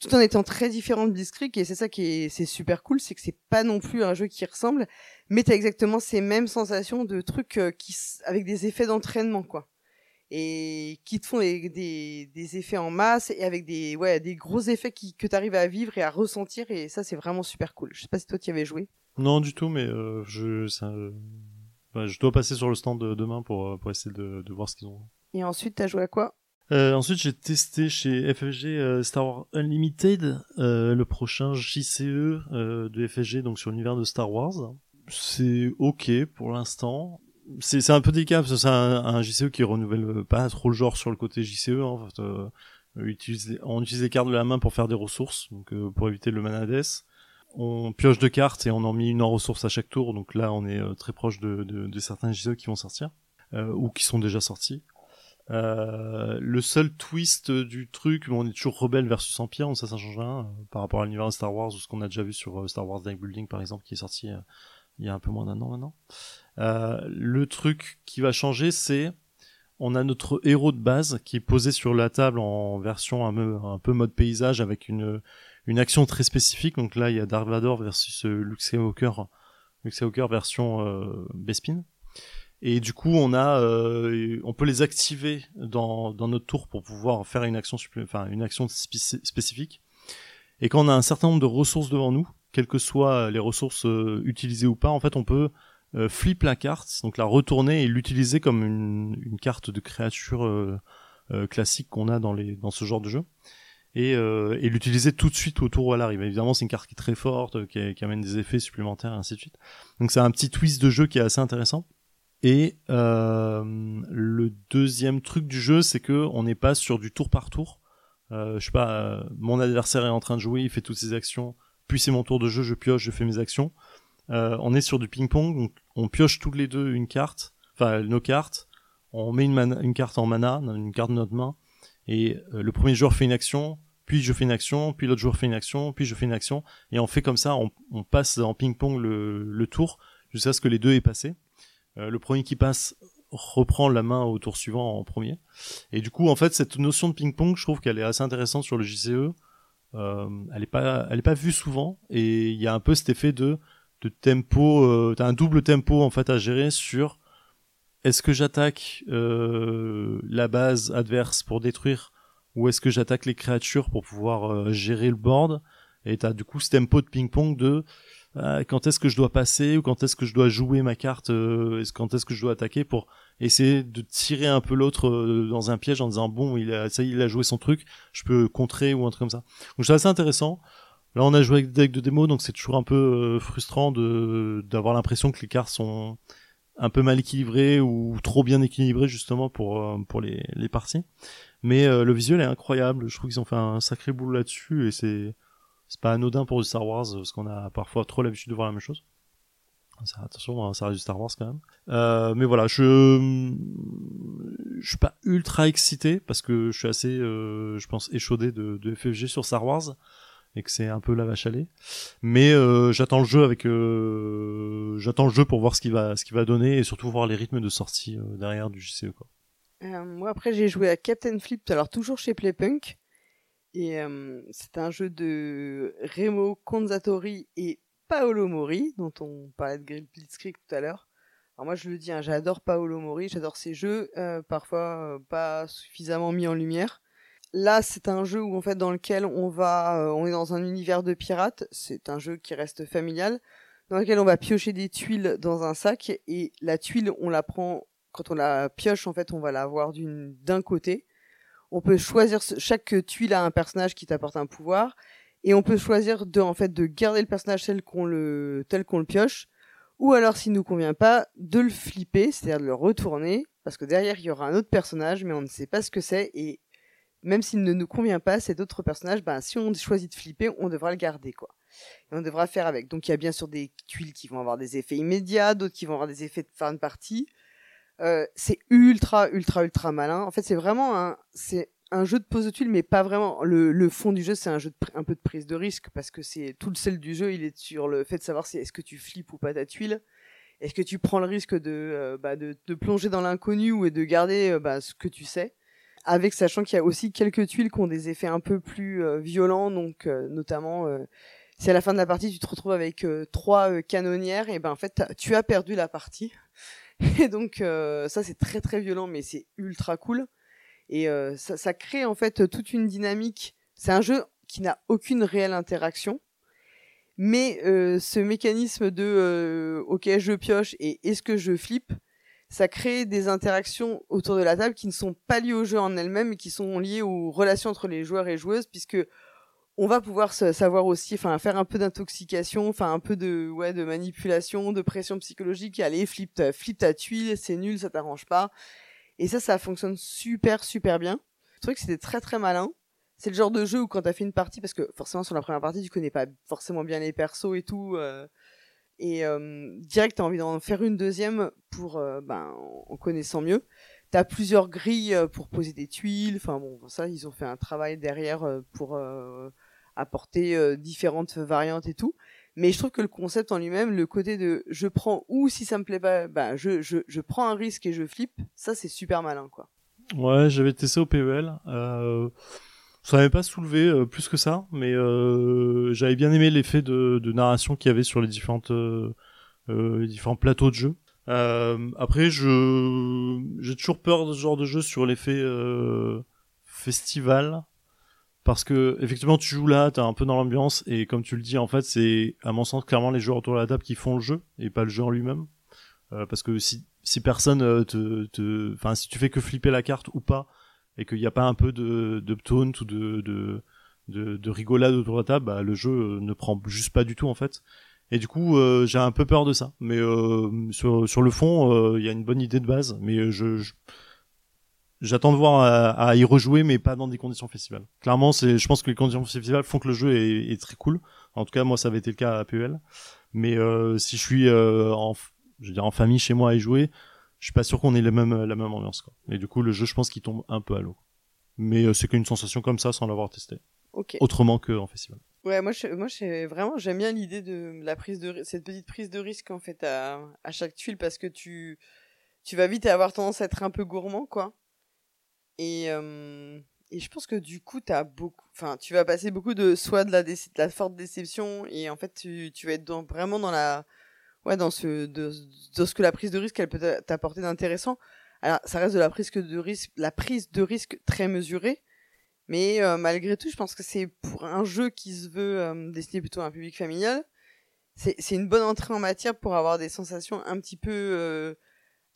tout en étant très différent de Blitzkrieg et c'est ça qui est c'est super cool c'est que c'est pas non plus un jeu qui ressemble mais t'as exactement ces mêmes sensations de trucs euh, qui avec des effets d'entraînement quoi et qui te font des, des, des, effets en masse et avec des ouais des gros effets qui que t'arrives à vivre et à ressentir et ça c'est vraiment super cool je sais pas si toi tu y avais joué non du tout mais euh, je ça, bah, je dois passer sur le stand demain pour euh, pour essayer de, de voir ce qu'ils ont et ensuite t'as joué à quoi? Euh, ensuite, j'ai testé chez FFG euh, Star Wars Unlimited, euh, le prochain JCE euh, de FFG, donc sur l'univers de Star Wars. C'est ok pour l'instant. C'est un peu délicat parce que c'est un, un, JCE qui renouvelle pas trop le genre sur le côté JCE. Hein, en fait, euh, utilise, on utilise les cartes de la main pour faire des ressources, donc euh, pour éviter le manades. On pioche de cartes et on en met une en ressources à chaque tour. Donc là, on est très proche de, de, de certains JCE qui vont sortir ou qui sont déjà sortis. Euh, le seul twist du truc, on est toujours rebelle versus empire, donc ça ça change rien euh, par rapport à l'univers de Star Wars ou ce qu'on a déjà vu sur euh, Star Wars Deck Building par exemple qui est sorti euh, il y a un peu moins d'un an maintenant. Le truc qui va changer c'est on a notre héros de base qui est posé sur la table en version un peu, mode paysage avec une une action très spécifique. Donc là il y a Darth Vader versus Luke Skywalker, Luke Skywalker version Bespin. Et du coup, on a, euh, on peut les activer dans, dans notre tour pour pouvoir faire une action, enfin une action spécifique. Et quand on a un certain nombre de ressources devant nous, quelles que soient les ressources euh, utilisées ou pas, en fait, on peut euh, flip la carte, donc la retourner et l'utiliser comme une, carte de créature euh, euh, classique qu'on a dans les dans ce genre de jeu. Et, l'utiliser tout de suite au tour où elle arrive. Évidemment, c'est une carte qui est très forte, qui, amène des effets supplémentaires, et ainsi de suite. Donc c'est un petit twist de jeu qui est assez intéressant. Et le deuxième truc du jeu, c'est que on n'est pas sur du tour par tour. Je sais pas, mon adversaire est en train de jouer, il fait toutes ses actions, puis c'est mon tour de jeu, je pioche, je fais mes actions. Euh, on est sur du ping-pong, donc on pioche tous les deux une carte, enfin nos cartes, on met une, une carte en mana, une carte de notre main, et euh, le premier joueur fait une action, puis je fais une action, puis l'autre joueur fait une action, puis je fais une action, et on fait comme ça, on, passe en ping-pong le, le tour jusqu'à ce que les deux aient passé. Euh, le premier qui passe reprend la main au tour suivant en premier. Et du coup, en fait, cette notion de ping-pong, je trouve qu'elle est assez intéressante sur le JCE. elle est pas, pas vue souvent et il y a un peu cet effet de, de tempo, euh, t'as un double tempo en fait à gérer sur est-ce que j'attaque euh, la base adverse pour détruire ou est-ce que j'attaque les créatures pour pouvoir euh, gérer le board? Et t'as du coup ce tempo de ping-pong de euh, quand est-ce que je dois passer ou quand est-ce que je dois jouer ma carte, euh, quand est-ce que je dois attaquer pour essayer de tirer un peu l'autre dans un piège en disant bon il a ça il a joué son truc, je peux contrer ou un truc comme ça. Donc c'est assez intéressant. Là on a joué avec des decks de démo donc c'est toujours un peu euh, frustrant de d'avoir l'impression que les cartes sont un peu mal équilibrées ou trop bien équilibrées justement pour euh, pour les les parties. Mais euh, le visuel est incroyable, je trouve qu'ils ont fait un sacré boulot là-dessus et c'est c'est pas anodin pour du Star Wars parce qu'on a parfois trop l'habitude de voir la même chose. Attention, hein, ça reste du Star Wars quand même. Euh, mais voilà, je je suis pas ultra excité parce que je suis assez, euh, je pense, échaudé de, de FFG sur Star Wars et que c'est un peu la vache à lait. Mais euh, j'attends le jeu avec, euh, j'attends le jeu pour voir ce qu'il va, ce qu'il va donner et surtout voir les rythmes de sortie euh, derrière du JCE quoi. Euh, moi, après, j'ai joué à Captain Flip, alors toujours chez Playpunk. Et euh, c'est un jeu de Remo Konzatori et Paolo Mori, dont on parlait de Blitzkrieg tout à l'heure. Alors moi, je le dis, hein, j'adore Paolo Mori, j'adore ses jeux, parfois pas suffisamment mis en lumière. Là, c'est un jeu où en fait dans lequel on va, euh, on est dans un univers de pirates. C'est un jeu qui reste familial, dans lequel on va piocher des tuiles dans un sac et la tuile, on la prend quand on la pioche, en fait, on va la avoir d'une d'un côté. On peut choisir chaque tuile a un personnage qui t'apporte un pouvoir et on peut choisir de en fait de garder le personnage tel qu'on le tel qu'on le pioche ou alors s'il nous convient pas de le flipper, c'est-à-dire de le retourner parce que derrière il y aura un autre personnage mais on ne sait pas ce que c'est et même s'il ne nous convient pas, cet autre personnage, ben, si on choisit de flipper, on devra le garder, quoi. Et on devra faire avec. Donc, il y a bien sûr des tuiles qui vont avoir des effets immédiats, d'autres qui vont avoir des effets de fin de partie. Euh, c'est ultra, ultra, ultra malin. En fait, c'est vraiment un, c'est un jeu de pose de tuiles, mais pas vraiment. Le, le fond du jeu, c'est un jeu de, un peu de prise de risque parce que c'est tout le sel du jeu. Il est sur le fait de savoir si est-ce que tu flippes ou pas ta tuile. Est-ce que tu prends le risque de, euh, bah, de, de plonger dans l'inconnu ou de garder euh, bah, ce que tu sais? Avec sachant qu'il y a aussi quelques tuiles qui ont des effets un peu plus euh, violents, donc euh, notamment euh, si à la fin de la partie tu te retrouves avec euh, trois canonnières, et ben en fait tu as perdu la partie. Et donc ça c'est très très violent, mais c'est ultra cool. Et ça, ça crée en fait toute une dynamique. C'est un jeu qui n'a aucune réelle interaction. Mais ce mécanisme de ok je pioche et est-ce que je flippe ça crée des interactions autour de la table qui ne sont pas liées au jeu en elles-mêmes, mais qui sont liées aux relations entre les joueurs et joueuses, puisque on va pouvoir savoir aussi, enfin, faire un peu d'intoxication, enfin, un peu de, ouais, de manipulation, de pression psychologique. Allez, flip ta, flip ta tuile, c'est nul, ça t'arrange pas. Et ça, ça fonctionne super, super bien. Trouvais que c'était très, très malin. C'est le genre de jeu où quand t'as fait une partie, parce que forcément sur la première partie, tu connais pas forcément bien les persos et tout, euh, et euh, direct t'as envie d'en faire une deuxième pour euh, ben en connaissant mieux. T'as plusieurs grilles euh, pour poser des tuiles. Enfin bon ça ils ont fait un travail derrière euh, pour apporter différentes variantes et tout. Mais je trouve que le concept en lui-même le côté de je prends ou si ça me plaît pas ben je je je prends un risque et je flippe ça c'est super malin quoi. Ouais, j'avais testé au PEL. Ça m'avait pas soulevé euh, plus que ça, mais euh, j'avais bien aimé l'effet de, de narration qu'il y avait sur les différentes euh, euh, les différents plateaux de jeu. Euh, après, je j'ai toujours peur de ce genre de jeu sur l'effet euh, festival parce que effectivement tu joues là, t'es un peu dans l'ambiance et comme tu le dis en fait c'est à mon sens clairement les joueurs autour de la table qui font le jeu et pas le jeu en lui-même. Parce que si si personne te enfin si tu fais que flipper la carte ou pas et qu'il n'y a pas un peu de de taunt ou de de de, de rigolade autour de la table, bah, le jeu euh, ne prend juste pas du tout en fait. Et du coup, euh, j'ai un peu peur de ça. Mais euh, sur, sur le fond, euh, il y a une bonne idée de base. Mais euh, je, j'attends de voir à, à y rejouer, mais pas dans des conditions festival. Clairement, c'est, je pense que les conditions festival font que le jeu est, est très cool. En tout cas, moi, ça avait été le cas à PEL. Mais si je suis en, je veux dire, en famille chez moi à y jouer, je suis pas sûr qu'on ait la même, la même ambiance. Quoi. Et du coup, le jeu, je pense qu'il tombe un peu à l'eau. Mais euh, c'est qu'une sensation comme ça sans l'avoir testé. Autrement qu'en festival. Ouais, moi, je, moi, je, vraiment, j'aime bien l'idée de la prise de, cette petite prise de risque en fait à, à chaque tuile parce que tu, tu vas vite avoir tendance à être un peu gourmand, quoi. Et, euh, Et je pense que du coup, as beaucoup, enfin, tu vas passer beaucoup de soit de la, de la forte déception et en fait, tu, tu vas être dans, vraiment dans la, ouais, dans ce, de, de ce que la prise de risque elle peut t'apporter d'intéressant. Alors, ça reste de la prise de risque, la prise de risque très mesurée, mais euh, malgré tout, je pense que c'est pour un jeu qui se veut euh, destiné plutôt à un public familial, c'est une bonne entrée en matière pour avoir des sensations un petit peu euh,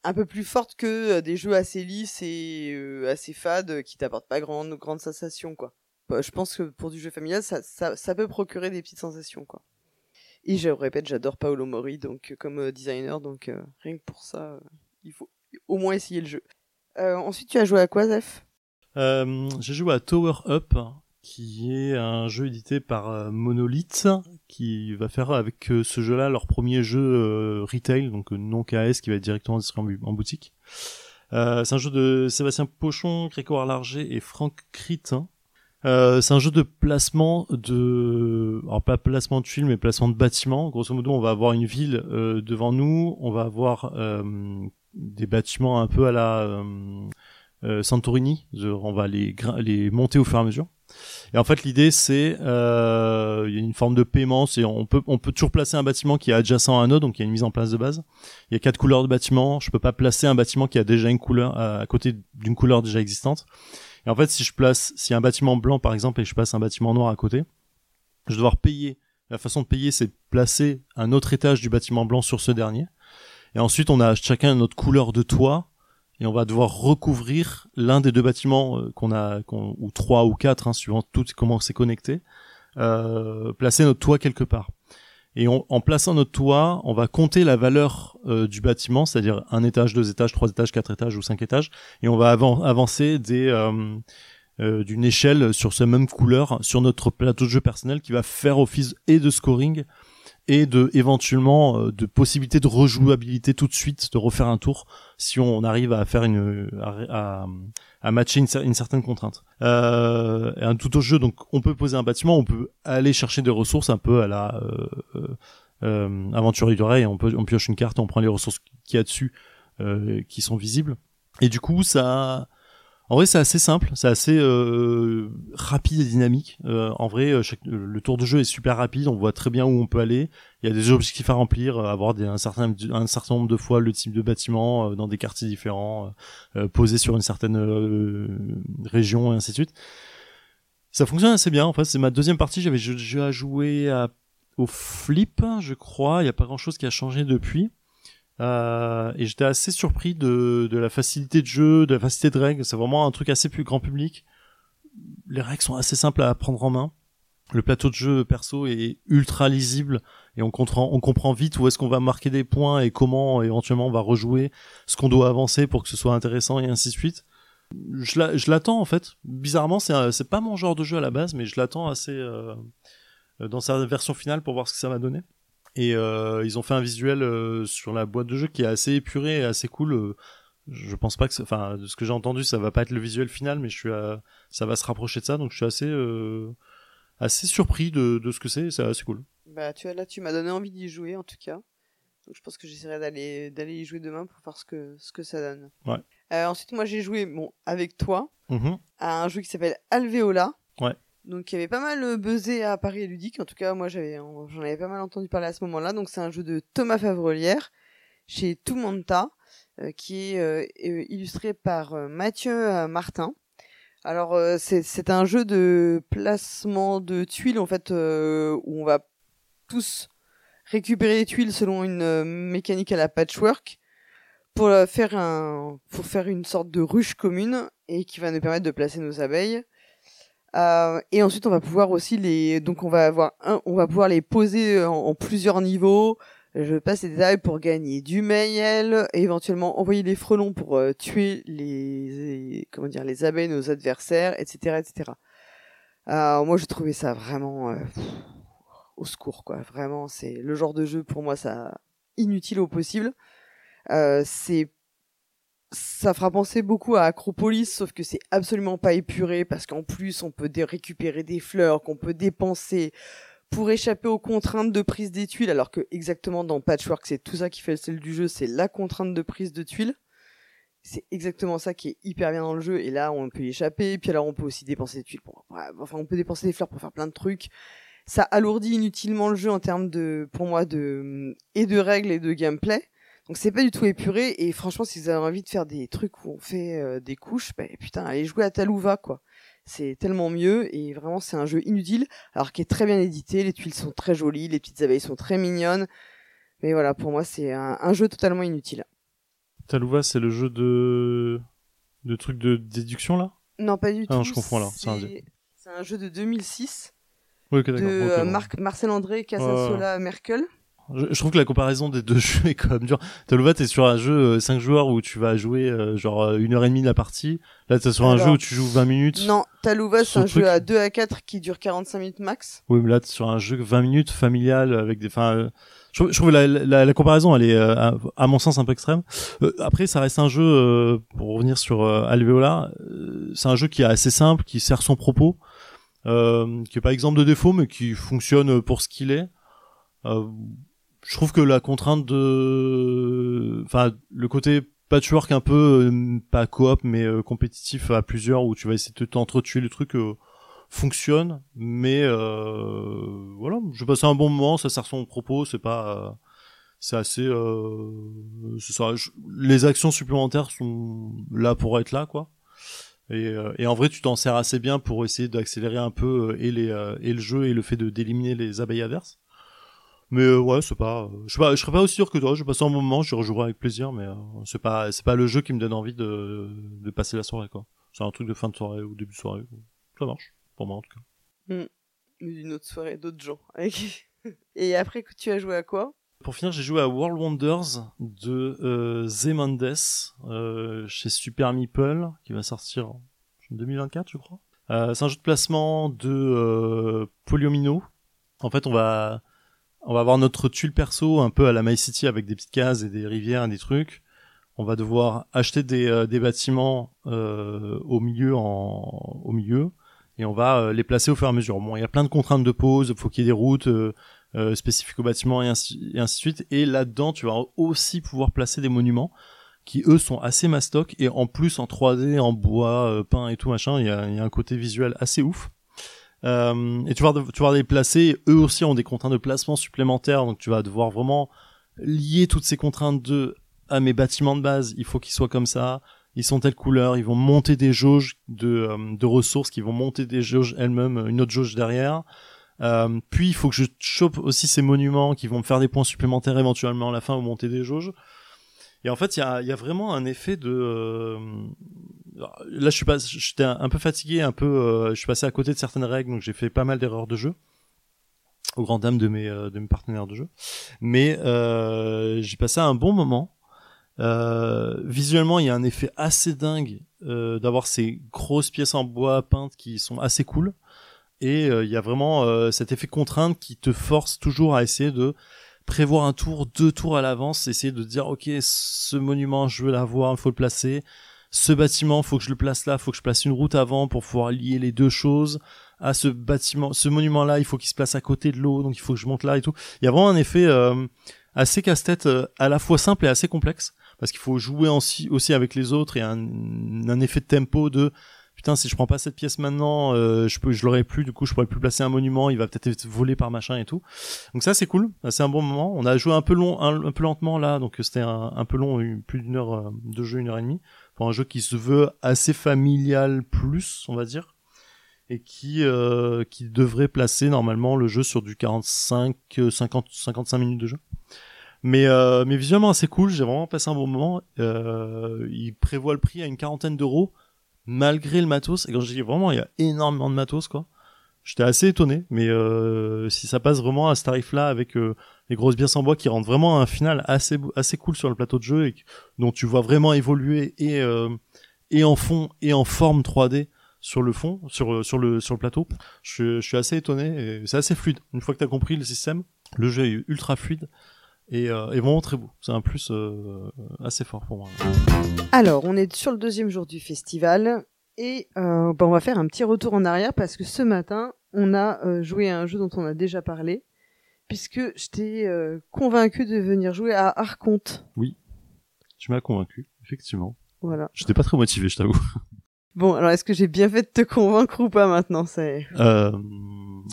un peu plus fortes que des jeux assez lisses et assez fades qui t'apportent pas grande grande sensation quoi. Bah, je pense que pour du jeu familial, ça, ça, ça peut procurer des petites sensations quoi. Et je répète, j'adore Paolo Mori donc comme designer, donc rien que pour ça, il faut au moins essayer le jeu. ensuite, tu as joué à quoi, Zef euh, j'ai joué à Tower Up, qui est un jeu édité par euh, Monolith, qui va faire avec euh, ce jeu-là leur premier jeu retail, donc non KS, qui va être directement distribué en boutique. c'est un jeu de Sébastien Pochon, Grégoire Larger et Franck Critin. C'est un jeu de placement de, alors pas placement de tuiles, mais placement de bâtiments. Grosso modo, on va avoir une ville devant nous, on va avoir des bâtiments un peu à la euh, Santorini. On va les, les monter au fur et à mesure. Et en fait, l'idée, c'est euh, il y a une forme de paiement. C'est on peut on peut toujours placer un bâtiment qui est adjacent à un autre, donc il y a une mise en place de base. Il y a quatre couleurs de bâtiment. Je peux pas placer un bâtiment qui a déjà une couleur à, côté d'une couleur déjà existante. Et en fait, si je place, si un bâtiment blanc par exemple et je passe un bâtiment noir à côté, je vais devoir payer. La façon de payer, c'est placer un autre étage du bâtiment blanc sur ce dernier. Et ensuite, on a chacun notre couleur de toit et on va devoir recouvrir l'un des deux bâtiments euh, qu'on a, ou trois ou quatre, hein, suivant tout comment c'est connecté, euh, placer notre toit quelque part. Et en plaçant notre toit, on va compter la valeur euh, du bâtiment, c'est-à-dire un étage, deux étages, trois étages, quatre étages ou cinq étages, et on va avancer des euh, d'une échelle sur cette même couleur sur notre plateau de jeu personnel qui va faire office et de scoring et de éventuellement euh, de possibilité de rejouabilité tout de suite, de refaire un tour si on arrive à faire une à, à, matcher une, certaine contrainte. Euh, un tout autre jeu, donc on peut poser un bâtiment, on peut aller chercher des ressources un peu à la euh, euh, euh aventure on peut on pioche une carte, on prend les ressources qu'il y a dessus euh, qui sont visibles. Et du coup, ça en vrai, c'est assez simple, c'est assez euh, rapide et dynamique. Euh, en vrai, euh, le tour de jeu est super rapide, on voit très bien où on peut aller. Il y a des objectifs à remplir, avoir un, certain, nombre de fois le type de bâtiment dans des quartiers différents, posé sur une certaine région et ainsi de suite. Ça fonctionne assez bien. En fait, c'est ma deuxième partie. J'avais déjà joué à, au flip, je crois. Il n'y a pas grand chose qui a changé depuis. Euh, et j'étais assez surpris de, de la facilité de jeu, de la facilité de règles. C'est vraiment un truc assez plus grand public. Les règles sont assez simples à prendre en main. Le plateau de jeu perso est ultra lisible et on comprend, on comprend vite où est-ce qu'on va marquer des points et comment éventuellement on va rejouer ce qu'on doit avancer pour que ce soit intéressant et ainsi de suite. Je l'attends en fait. Bizarrement, c'est pas mon genre de jeu à la base, mais je l'attends assez euh, dans sa version finale pour voir ce que ça va donner. Et euh, ils ont fait un visuel euh, sur la boîte de jeu qui est assez épuré et assez cool. Euh, je pense pas que, enfin, de ce que j'ai entendu, ça va pas être le visuel final, mais je suis, ça va se rapprocher de ça, donc je suis assez, assez surpris de, de ce que c'est. C'est assez cool. Bah, tu vois, là, tu m'as donné envie d'y jouer, en tout cas. Donc, je pense que j'essaierai d'aller, d'aller y jouer demain pour voir ce que, ce que ça donne. Ouais. ensuite, moi, j'ai joué, bon, avec toi, mm-hmm. à un jeu qui s'appelle Alveola. Ouais. Donc il y avait pas mal euh, buzzé à Paris et Ludique. En tout cas, moi j'avais, j'en avais pas mal entendu parler à ce moment-là. Donc c'est un jeu de Thomas Favrelière chez Toumanta, euh, qui est euh, illustré par Mathieu Martin. Alors c'est un jeu de placement de tuiles en fait où on va tous récupérer les tuiles selon une mécanique à la patchwork pour faire un pour faire une sorte de ruche commune et qui va nous permettre de placer nos abeilles euh, et ensuite, on va pouvoir aussi les, donc on va avoir un, on va pouvoir les poser en, plusieurs niveaux. Je passe les détails pour gagner du mail éventuellement envoyer les frelons pour euh, tuer les, comment dire, les abeilles, nos adversaires, etc., etc. Euh, moi, j'ai trouvé ça vraiment au secours, quoi. Vraiment, c'est le genre de jeu pour moi, ça inutile au possible. c'est ça fera penser beaucoup à Acropolis, sauf que c'est absolument pas épuré parce qu'en plus on peut récupérer des fleurs qu'on peut dépenser pour échapper aux contraintes de prise des tuiles, alors que exactement dans Patchwork c'est tout ça qui fait le sel du jeu, c'est la contrainte de prise de tuiles. c'est exactement ça qui est hyper bien dans le jeu. Et là, on peut y échapper. Puis alors, on peut aussi dépenser des tuiles. Pour... Enfin, on peut dépenser des fleurs pour faire plein de trucs. Ça alourdit inutilement le jeu en termes de, pour moi, de et de règles et de gameplay. Donc c'est pas du tout épuré. Et franchement, si vous avez envie de faire des trucs où on fait euh, des couches, bah, putain, allez jouer à Talouva, quoi. C'est tellement mieux et vraiment c'est un jeu inutile, alors qui est très bien édité. Les tuiles sont très jolies, les petites abeilles sont très mignonnes. Mais voilà, pour moi, c'est un jeu totalement inutile. Talouva, c'est le jeu de de trucs de déduction là? Non, pas du ah, tout. je confonds là. C'est un... jeu de 2006 oui, de euh, Marcel André Casasola Merkel. Je, trouve que la comparaison des deux jeux est quand même dure. Talouva, t'es sur un jeu 5 euh, joueurs où tu vas jouer euh, genre une heure et demie la partie. Là, t'es sur un jeu où tu joues 20 minutes. Non, Talouva, c'est un jeu à 2 à 4 qui dure 45 minutes max. Oui, mais là, t'es sur un jeu 20 minutes familial avec des. Enfin, je, je trouve la, la, la, comparaison, elle est euh, à, mon sens un peu extrême. Euh, après, ça reste un jeu euh, pour revenir sur Alveola. c'est un jeu qui est assez simple, qui sert son propos, qui est pas exemple de défaut, mais qui fonctionne pour ce qu'il est. je trouve que la contrainte de, enfin, le côté patchwork un peu pas coop mais compétitif à plusieurs où tu vas essayer de t'entretuer le truc fonctionne, mais euh, voilà, je passe un bon moment, ça sert son propos, c'est pas, c'est assez, euh, ça. les actions supplémentaires sont là pour être là, quoi. Et, euh, et en vrai, tu t'en sers assez bien pour essayer d'accélérer un peu et les et le jeu et le fait de d'éliminer les abeilles adverses. Mais ouais, c'est pas, je sais pas, je serais pas aussi sûr que toi. Je passe un moment, je rejouerai avec plaisir, mais c'est pas, c'est pas le jeu qui me donne envie de de passer la soirée, quoi. C'est un truc de fin de soirée ou début de soirée. Ça marche pour moi en tout cas. Mmh. Une autre soirée, d'autres gens. Et après, tu as joué à quoi? Pour finir, j'ai joué à World Wonders de euh, Zemandes euh, chez Super Meeple, qui va sortir en 2024, je crois. Euh, c'est un jeu de placement de euh, Polyomino. En fait, on va on va avoir notre tuile perso un peu à la My City avec des petites cases et des rivières et des trucs. On va devoir acheter des, euh, bâtiments euh, au milieu en au milieu et on va euh, les placer au fur et à mesure. Bon, il y a plein de contraintes de pause, faut qu'il y ait des routes spécifiques au bâtiment et ainsi, et de suite. Et là-dedans, tu vas aussi pouvoir placer des monuments qui eux sont assez mastoc et en plus en 3D, en bois, peint et tout machin, il y a, un côté visuel assez ouf. Euh, et tu vas, tu vas les placer. Eux aussi ont des contraintes de placement supplémentaires, donc tu vas devoir vraiment lier toutes ces contraintes de à mes bâtiments de base, il faut qu'ils soient comme ça ils sont telle couleur, ils vont monter des jauges de, euh, de ressources, qui vont monter des jauges elles-mêmes, une autre jauge derrière. Euh, puis il faut que je chope aussi ces monuments qui vont me faire des points supplémentaires éventuellement à la fin ou monter des jauges. Et en fait, il y a, y a, vraiment un effet de. Euh... Là, je suis pas, j'étais un peu fatigué, un peu. Euh, je suis passé à côté de certaines règles, donc j'ai fait pas mal d'erreurs de jeu au grand dam de mes euh, de mes partenaires de jeu. Mais j'ai passé un bon moment. Euh, visuellement, il y a un effet assez dingue euh, d'avoir ces grosses pièces en bois peintes qui sont assez cool. Et euh, il y a vraiment euh, cet effet contrainte qui te force toujours à essayer de prévoir un tour, deux tours à l'avance, essayer de dire ok, ce monument, je veux l'avoir, il faut le placer. Ce bâtiment, faut que je le place là, faut que je place une route avant pour pouvoir lier les deux choses. À ce bâtiment, ce monument-là, il faut qu'il se place à côté de l'eau, donc il faut que je monte là et tout. Il y a vraiment un effet assez casse-tête, à la fois simple et assez complexe parce qu'il faut jouer aussi, aussi avec les autres et un, un effet de tempo de putain si je prends pas cette pièce maintenant euh, je peux je l'aurai plus du coup je pourrais plus placer un monument il va peut-être être volé par machin et tout. Donc ça c'est cool. C'est un bon moment. On a joué un peu long un, peu lentement là donc c'était un, un, peu long plus d'une heure euh, de jeu une heure et demie pour un jeu qui se veut assez familial plus on va dire et qui euh, qui devrait placer normalement le jeu sur du 45 50 55 minutes de jeu. Mais, euh, mais visuellement assez cool, j'ai vraiment passé un bon moment. Euh, il prévoit le prix à une quarantaine d'euros, malgré le matos. Et quand je dis vraiment, il y a énormément de matos, quoi. J'étais assez étonné, mais euh, si ça passe vraiment à ce tarif-là avec euh, les grosses bières en bois qui rendent vraiment un final assez assez cool sur le plateau de jeu et dont tu vois vraiment évoluer et euh, et en fond et en forme 3D sur le fond, sur sur le sur le plateau, je, je suis assez étonné. C'est assez fluide. Une fois que tu as compris le système, le jeu est ultra fluide et, euh, et vraiment très beau. C'est un plus euh, assez fort pour moi. Alors, on est sur le deuxième jour du festival et euh, bah, on va faire un petit retour en arrière parce que ce matin, on a euh, joué à un jeu dont on a déjà parlé puisque je t'ai convaincu de venir jouer à Arconte. Oui, tu m'as convaincu, effectivement. Voilà. J'étais pas très motivé, je t'avoue. Bon, alors est-ce que j'ai bien fait de te convaincre ou pas maintenant c'est...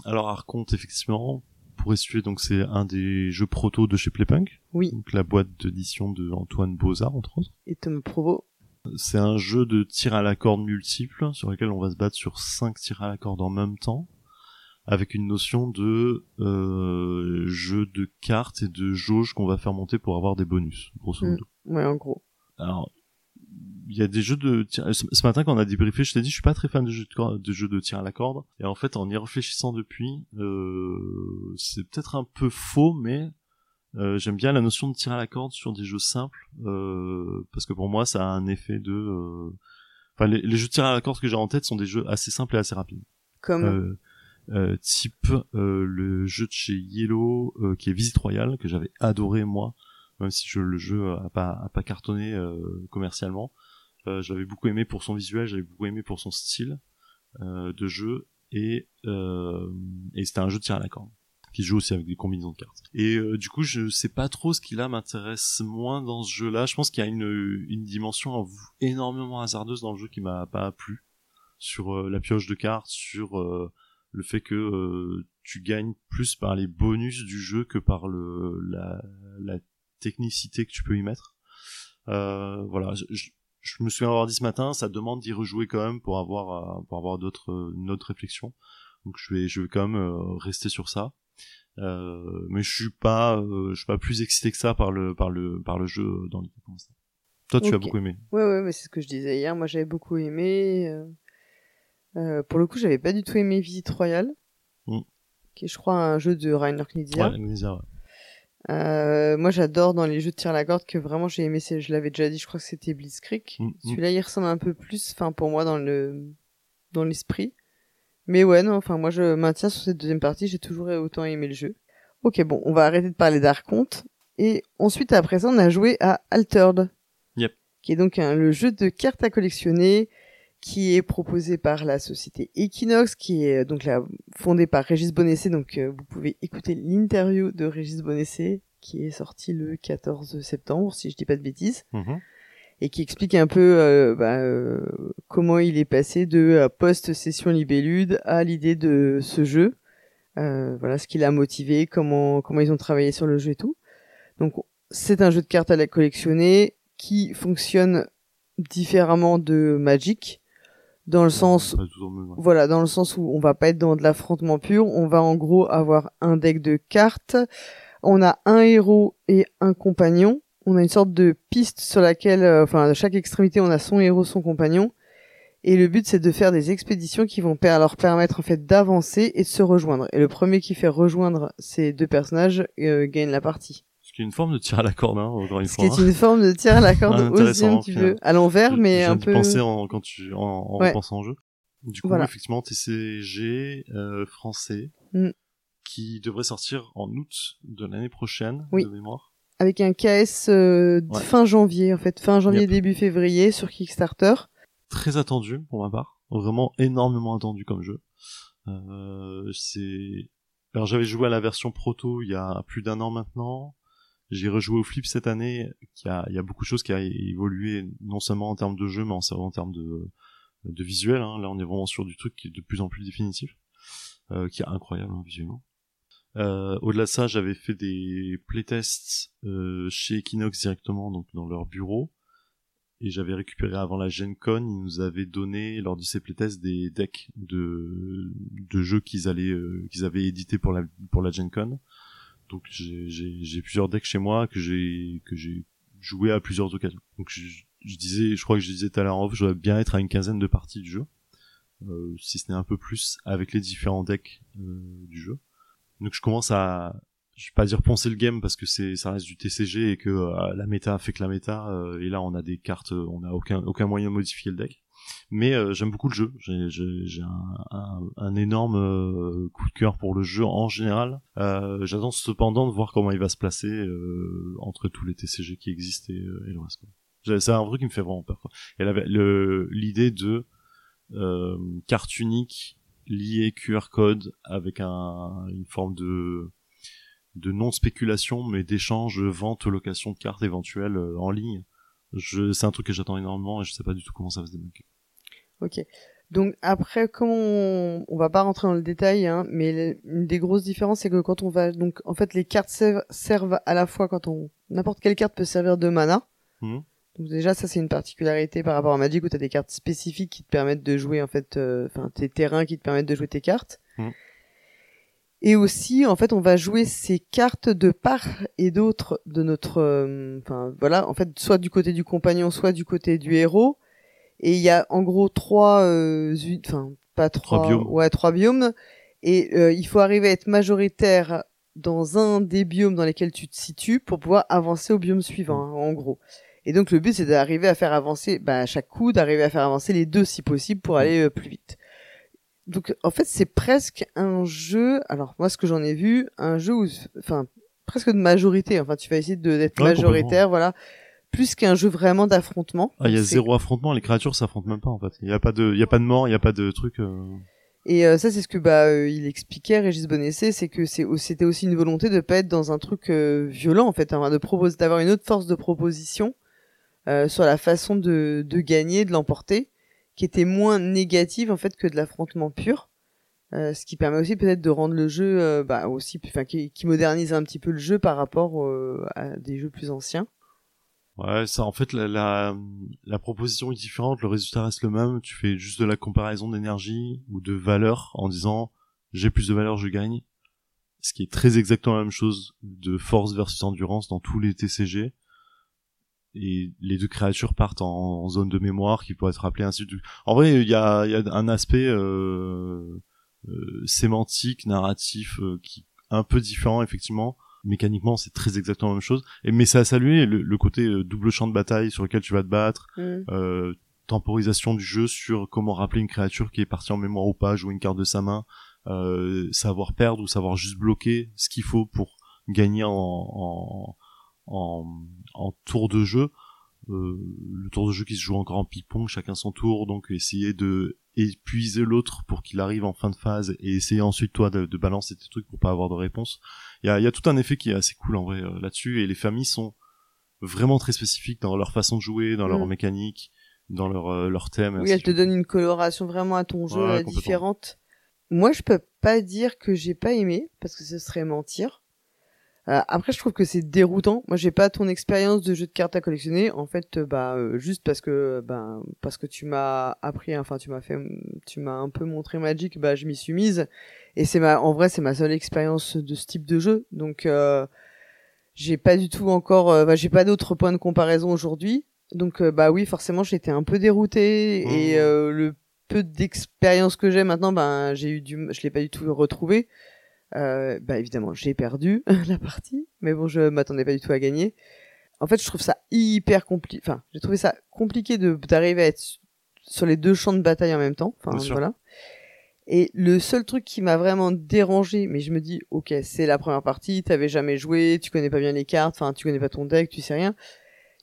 Alors Arconte, effectivement, pour essuyer, donc c'est un des jeux proto de chez Playpunk. Oui. Donc la boîte d'édition de Antoine Bozard, entre autres. Et Tom Provo. C'est un jeu de tir à la corde multiple sur lequel on va se battre sur cinq tirs à la corde en même temps, avec une notion de euh, jeu de cartes et de jauge qu'on va faire monter pour avoir des bonus, grosso Mm. modo. Ouais, en gros. Alors, il y a des jeux de tir... Ce ce matin, quand on a débriefé, je t'ai dit, je suis pas très fan de jeux de, de jeux de tir à la corde. Et en fait, en y réfléchissant depuis, euh, c'est peut-être un peu faux, mais euh, j'aime bien la notion de tir à la corde sur des jeux simples, euh, parce que pour moi, ça a un effet de... euh, Enfin, les, les jeux de tir à la corde que j'ai en tête sont des jeux assez simples et assez rapides. Comme... Euh, euh, type euh, le jeu de chez Yellow euh, qui est Visite Royale que j'avais adoré moi même si je, le jeu a pas a pas cartonné euh, commercialement euh, je l'avais beaucoup aimé pour son visuel j'avais beaucoup aimé pour son style euh, de jeu et euh, et c'était un jeu de tir à la corde qui joue aussi avec des combinaisons de cartes et euh, du coup je sais pas trop ce qui là m'intéresse moins dans ce jeu là je pense qu'il y a une une dimension énormément hasardeuse dans le jeu qui m'a pas plu sur euh, la pioche de cartes sur le fait que tu gagnes plus par les bonus du jeu que par le la, la technicité que tu peux y mettre. Euh, voilà, je, me souviens avoir dit ce matin, ça demande d'y rejouer quand même pour avoir euh, pour avoir d'autres une autre réflexion. Donc je vais je vais quand même euh, rester sur ça. Euh, mais je suis pas euh, je suis pas plus excité que ça par le par le par le jeu dans l'idée pour l'instant. Toi tu as beaucoup aimé. Ouais, ouais, mais c'est ce que je disais hier. Moi, j'avais beaucoup aimé. euh, euh, pour le coup, j'avais pas du tout aimé Visite Royale. Mm. Qui est, je crois, un jeu de Rainer Knizia. Ouais, Amnesia, ouais. Euh, moi, j'adore dans les jeux de tir à la corde que vraiment j'ai aimé. Je l'avais déjà dit, je crois que c'était Blitzkrieg. Mm, mm. Celui-là, il ressemble un peu plus, enfin, pour moi, dans le, dans l'esprit. Mais ouais, non, enfin, moi, je maintiens sur cette deuxième partie. J'ai toujours autant aimé le jeu. Ok, bon, on va arrêter de parler d'Arconte. Et ensuite, après ça, on a joué à Altered. Yep. Qui est donc un, le jeu de cartes à collectionner qui est proposé par la société Equinox, qui est euh, donc la, fondée par Régis Bonessé. Donc, euh, vous pouvez écouter l'interview de Régis Bonessé, qui est sorti le 14 septembre, si je dis pas de bêtises Mhm. et qui explique un peu euh, bah, euh, comment il est passé de euh, post-session Libellude à l'idée de ce jeu. Euh, voilà ce qui l'a motivé, comment comment ils ont travaillé sur le jeu et tout. Donc c'est un jeu de cartes à la collectionner qui fonctionne différemment de Magic dans le sens voilà, dans le sens où on va pas être dans de l'affrontement pur, on va en gros avoir un deck de cartes, on a un héros et un compagnon, on a une sorte de piste sur laquelle, euh, enfin, à chaque extrémité, on a son héros, son compagnon, et le but c'est de faire des expéditions qui vont leur permettre en fait d'avancer et de se rejoindre. Et le premier qui fait rejoindre ces deux personnages euh, gagne la partie. Qui est une forme de tir à la corde, hein, encore une Ce qui fois. est une forme de tir à la corde aussi un petit peu, à l'envers, mais un peu. penser en, quand tu, en, en Ouais. pensant au jeu. Du coup, Voilà. effectivement, TCG euh, français Mm. qui devrait sortir en août de l'année prochaine, Oui. de mémoire. avec un KS euh, Ouais. fin janvier en fait fin janvier Yep. début février sur Kickstarter Très attendu pour ma part, vraiment énormément attendu comme jeu. Euh, c'est alors j'avais joué à la version proto il y a plus d'un an maintenant. J'ai rejoué au flip cette année. Il y a, il y a beaucoup de choses qui a évolué non seulement en termes de jeu, mais en, termes de, de visuel. Hein. Là, on est vraiment sur du truc qui est de plus en plus définitif, euh, qui est incroyable hein, visuellement. Euh, Au-delà de ça, j'avais fait des playtests euh, chez Equinox directement, donc dans leur bureau, et j'avais récupéré avant la Gen Con, ils nous avaient donné lors de ces playtests des decks de, de jeux qu'ils allaient euh, qu'ils avaient édités pour la pour la Gen Con. Donc j'ai plusieurs decks chez moi que j'ai que j'ai joué à plusieurs occasions. Donc je, je disais, je crois que je disais tout à l'heure en off, je dois bien être à une quinzaine de parties du jeu, euh, si ce n'est un peu plus avec les différents decks euh, du jeu. Donc je commence à je vais pas dire poncer le game parce que c'est ça reste du TCG et que euh, la méta fait que la méta euh, et là on a des cartes on a aucun aucun moyen de modifier le deck mais euh, j'aime beaucoup le jeu j'ai un, un, un énorme euh, coup de cœur pour le jeu en général euh, j'attends cependant de voir comment il va se placer euh, entre tous les TCG qui existent et, euh, et le reste c'est un truc qui me fait vraiment peur quoi. et l'idée de carte unique liée QR code avec un une forme de de non spéculation mais d'échange vente location de cartes éventuelles en ligne c'est un truc que j'attends énormément et je sais pas du tout comment ça va se débloquer. Ok. Donc après, comment on... on va pas rentrer dans le détail, hein, mais une des grosses différences, c'est que quand on va donc en fait les cartes servent à la fois quand on n'importe quelle carte peut servir de mana. Mhm. Donc déjà ça c'est une particularité par rapport à Magic où tu as des cartes spécifiques qui te permettent de jouer en fait euh, enfin tes terrains qui te permettent de jouer tes cartes. Mhm. Et aussi en fait on va jouer ces cartes de part et d'autre de notre euh, enfin voilà en fait soit du côté du compagnon soit du côté du héros et il y a en gros trois euh, enfin pas trois, Trois biomes. ouais trois biomes. Et euh, il faut arriver à être majoritaire dans un des biomes dans lesquels tu te situes pour pouvoir avancer au biome suivant hein, en gros. Et donc le but c'est d'arriver à faire avancer bah, à chaque coup d'arriver à faire avancer les deux si possible pour aller euh, plus vite. Donc en fait c'est presque un jeu alors moi ce que j'en ai vu un jeu où enfin presque de majorité. Enfin tu vas essayer de d'être Ouais, majoritaire voilà plus qu'un jeu vraiment d'affrontement Ah, il y a zéro affrontement, les créatures s'affrontent même pas en fait. Il y a pas de, il y a pas de mort, il y a pas de truc. euh, Et euh, ça, c'est ce que bah euh, il expliquait Régis Bonessé, c'est que c'est c'était aussi une volonté de pas être dans un truc violent en fait, hein, de proposer d'avoir une autre force de proposition sur la façon de, de gagner, de l'emporter, qui était moins négative en fait que de l'affrontement pur. Ce qui permet aussi peut-être de rendre le jeu bah, aussi, enfin qui, qui modernise un petit peu le jeu par rapport à des jeux plus anciens. Ouais, ça, en fait, la, la, la proposition est différente, le résultat reste le même. Tu fais juste de la comparaison d'énergie ou de valeur en disant j'ai plus de valeur, je gagne. Ce qui est très exactement la même chose de force versus endurance dans tous les TCG. Et les deux créatures partent en, zone de mémoire qui peut être rappelée ainsi de. En vrai, il y a, y a un aspect euh, euh, sémantique, narratif, euh, qui un peu différent effectivement. Mécaniquement, c'est très exactement la même chose. Et mais ça a salué le, le côté euh, double champ de bataille sur lequel tu vas te battre, euh, temporisation du jeu sur comment rappeler une créature qui est partie en mémoire ou pas, jouer une carte de sa main, euh, savoir perdre ou savoir juste bloquer ce qu'il faut pour gagner en, en, en, en tour de jeu. Euh, le tour de jeu qui se joue encore en ping-pong, chacun son tour, donc essayer de épuiser l'autre pour qu'il arrive en fin de phase et essayer ensuite toi de, de balancer tes trucs pour pas avoir de réponse. Il y a, il y a tout un effet qui est assez cool en vrai euh, là-dessus et les familles sont vraiment très spécifiques dans leur façon de jouer, dans leur Mm. mécanique, dans leur euh, leur thème. Oui, ainsi elle de te suite. donne une coloration vraiment à ton jeu Ouais, euh, différente. Moi, je peux pas dire que j'ai pas aimé parce que ce serait mentir. Euh, après, je trouve que c'est déroutant. Moi, j'ai pas ton expérience de jeu de cartes à collectionner. En fait, euh, bah, euh, juste parce que, bah, parce que tu m'as appris, enfin, tu m'as fait, tu m'as un peu montré Magic, bah, je m'y suis mise. Et c'est ma, en vrai, c'est ma seule expérience de ce type de jeu. Donc, euh, j'ai pas du tout encore, euh, bah, j'ai pas d'autres points de comparaison aujourd'hui. Donc, euh, bah oui, forcément, j'étais un peu déroutée et Mmh. euh, le peu d'expérience que j'ai maintenant, ben, j'ai eu du, je l'ai pas du tout retrouvé. Euh, bah évidemment, j'ai perdu la partie, mais bon, je m'attendais pas du tout à gagner. En fait, je trouve ça hyper compliqué. Enfin, j'ai trouvé ça compliqué de d'arriver à être su- sur les deux champs de bataille en même temps. Enfin, voilà. Et le seul truc qui m'a vraiment dérangé, mais je me dis, ok, c'est la première partie, t'avais jamais joué, tu connais pas bien les cartes, enfin, tu connais pas ton deck, tu sais rien.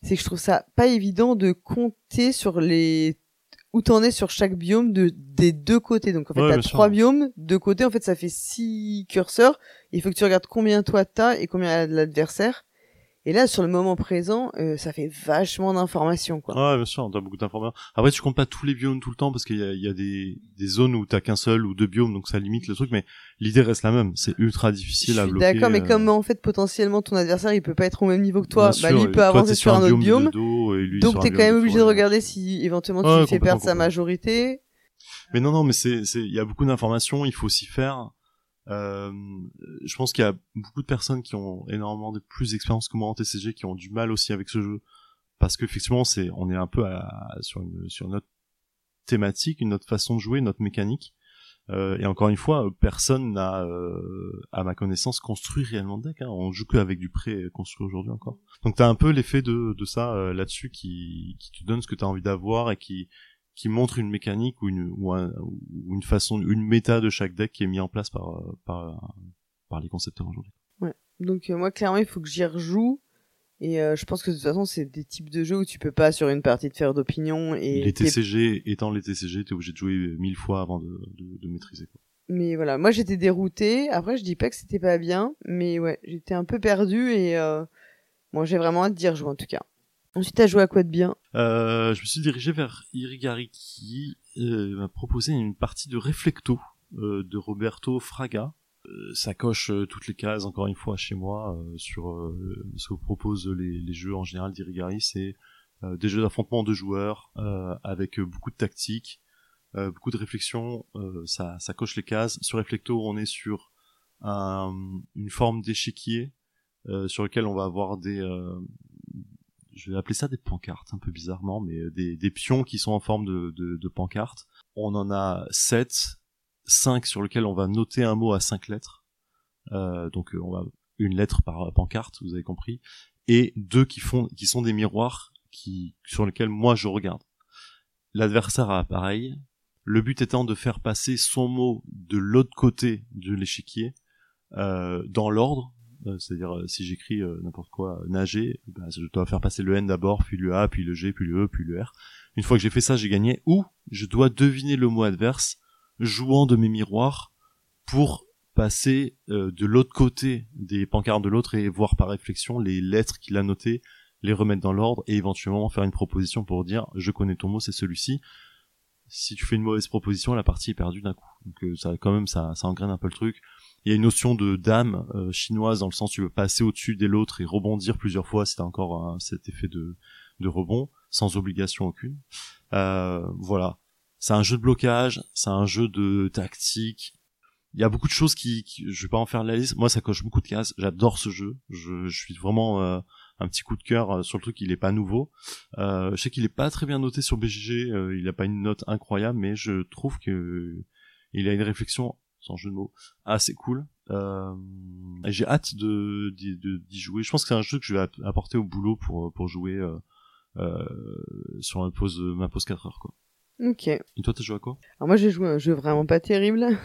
C'est que je trouve ça pas évident de compter sur les où t'en es sur chaque biome de des deux côtés. Donc en fait, Ouais, t'as sûr. trois biomes, deux côtés. En fait, ça fait six curseurs. Il faut que tu regardes combien toi t'as et combien a l'adversaire. Et là, sur le moment présent, euh, ça fait vachement d'informations, quoi. Ouais, bien sûr, t'as beaucoup d'informations. Après, tu comptes pas tous les biomes tout le temps parce qu'il y a, il y a des, des zones où t'as qu'un seul ou deux biomes, donc ça limite le truc, mais l'idée reste la même. C'est ultra Je difficile à suis bloquer. d'accord, mais euh, comme en fait potentiellement ton adversaire il peut pas être au même niveau que toi, bien bah sûr, lui peut avancer t'es sur un autre biome. dos, et lui Donc sur t'es biome quand même obligé de regarder si éventuellement tu lui fais perdre sa majorité. Mais non, non, mais c'est, c'est, il y a beaucoup d'informations, il faut s'y faire. Euh, je pense qu'il y a beaucoup de personnes qui ont énormément de plus d'expérience que moi en TCG qui ont du mal aussi avec ce jeu parce qu'effectivement c'est, on est un peu à, sur une, sur notre thématique, une autre façon de jouer, notre mécanique. Euh, et encore une fois, personne n'a, euh, à ma connaissance, construit réellement de deck. Hein. On joue que avec du pré-construit aujourd'hui encore. Donc t'as un peu l'effet de, de ça euh, là-dessus qui, qui te donne ce que t'as envie d'avoir et qui, qui montre une mécanique ou une ou, un- ou une façon une méta de chaque deck qui est mis en place par euh, par par les concepteurs aujourd'hui. Donc euh, moi clairement il faut que j'y rejoue. Et euh, je pense que de toute façon c'est des types de jeux où tu peux pas sur une partie te faire d'opinion et Les TCG étant les TCG, t'es obligé de jouer mille fois avant de, de, de maîtriser. Quoi. Mais voilà, moi j'étais déroutée. Après, je dis pas que c'était pas bien, mais ouais, j'étais un peu perdue et euh, moi j'ai vraiment hâte d'y rejouer en tout cas. Ensuite, t'as joué à quoi de bien? Euh, je me suis dirigé vers Irigari qui euh, m'a proposé une partie de Reflecto euh, de Roberto Fraga. Euh, ça coche toutes les cases, encore une fois, chez moi, sur ce que proposent les, jeux en général d'Irigari. C'est des jeux d'affrontement de joueurs avec beaucoup de tactique, beaucoup de réflexion. ça, coche les cases. Sur Reflecto, on est sur un- une forme d'échiquier sur lequel on va avoir des... je vais appeler ça des pancartes un peu bizarrement, mais euh, des, des pions qui sont en forme de, de, de pancartes. On en a 7, 5 sur lesquels on va noter un mot à 5 lettres. Euh, donc euh, on va une lettre par pancarte, vous avez compris, et deux qui font qui sont des miroirs qui sur lesquels moi je regarde. L'adversaire a pareil. Le but étant de faire passer son mot de l'autre côté de l'échiquier euh, dans l'ordre c'est-à-dire euh, si j'écris euh, n'importe quoi euh, nager, bah, je dois faire passer le N d'abord, puis le A, puis le G, puis le E, puis le R. Une fois que j'ai fait ça, j'ai gagné. Ou je dois deviner le mot adverse, jouant de mes miroirs pour passer euh, de l'autre côté des pancartes de l'autre et voir par réflexion les lettres qu'il a notées, les remettre dans l'ordre et éventuellement faire une proposition pour dire je connais ton mot, c'est celui-ci. Si tu fais une mauvaise proposition, la partie est perdue d'un coup. Donc euh, ça quand même ça ça engraine un peu le truc. Il y a une notion de dame euh, chinoise dans le sens où tu veux passer au-dessus des l'autre et rebondir plusieurs fois si t'as encore un- cet effet de, de rebond, sans obligation aucune. Euh, voilà. C'est un jeu de blocage, c'est un jeu de tactique. Il y a beaucoup de choses qui, je vais pas en faire la liste. Moi, ça coche beaucoup de cases. J'adore ce jeu. Je, suis vraiment euh, un petit coup de cœur euh, sur le truc. Il est pas nouveau. Euh, je sais qu'il est pas très bien noté sur BGG. euh, il a pas une note incroyable, mais je trouve que il a une réflexion, sans jeu de mots, assez cool. Euh, j'ai hâte de d'y de, jouer. Je pense que c'est un jeu que je vais app- apporter au boulot pour pour jouer euh, euh, sur ma pause ma pause 4 heures quoi. Ok. Et toi t'as joué à quoi? Alors moi j'ai joué à un jeu vraiment pas terrible.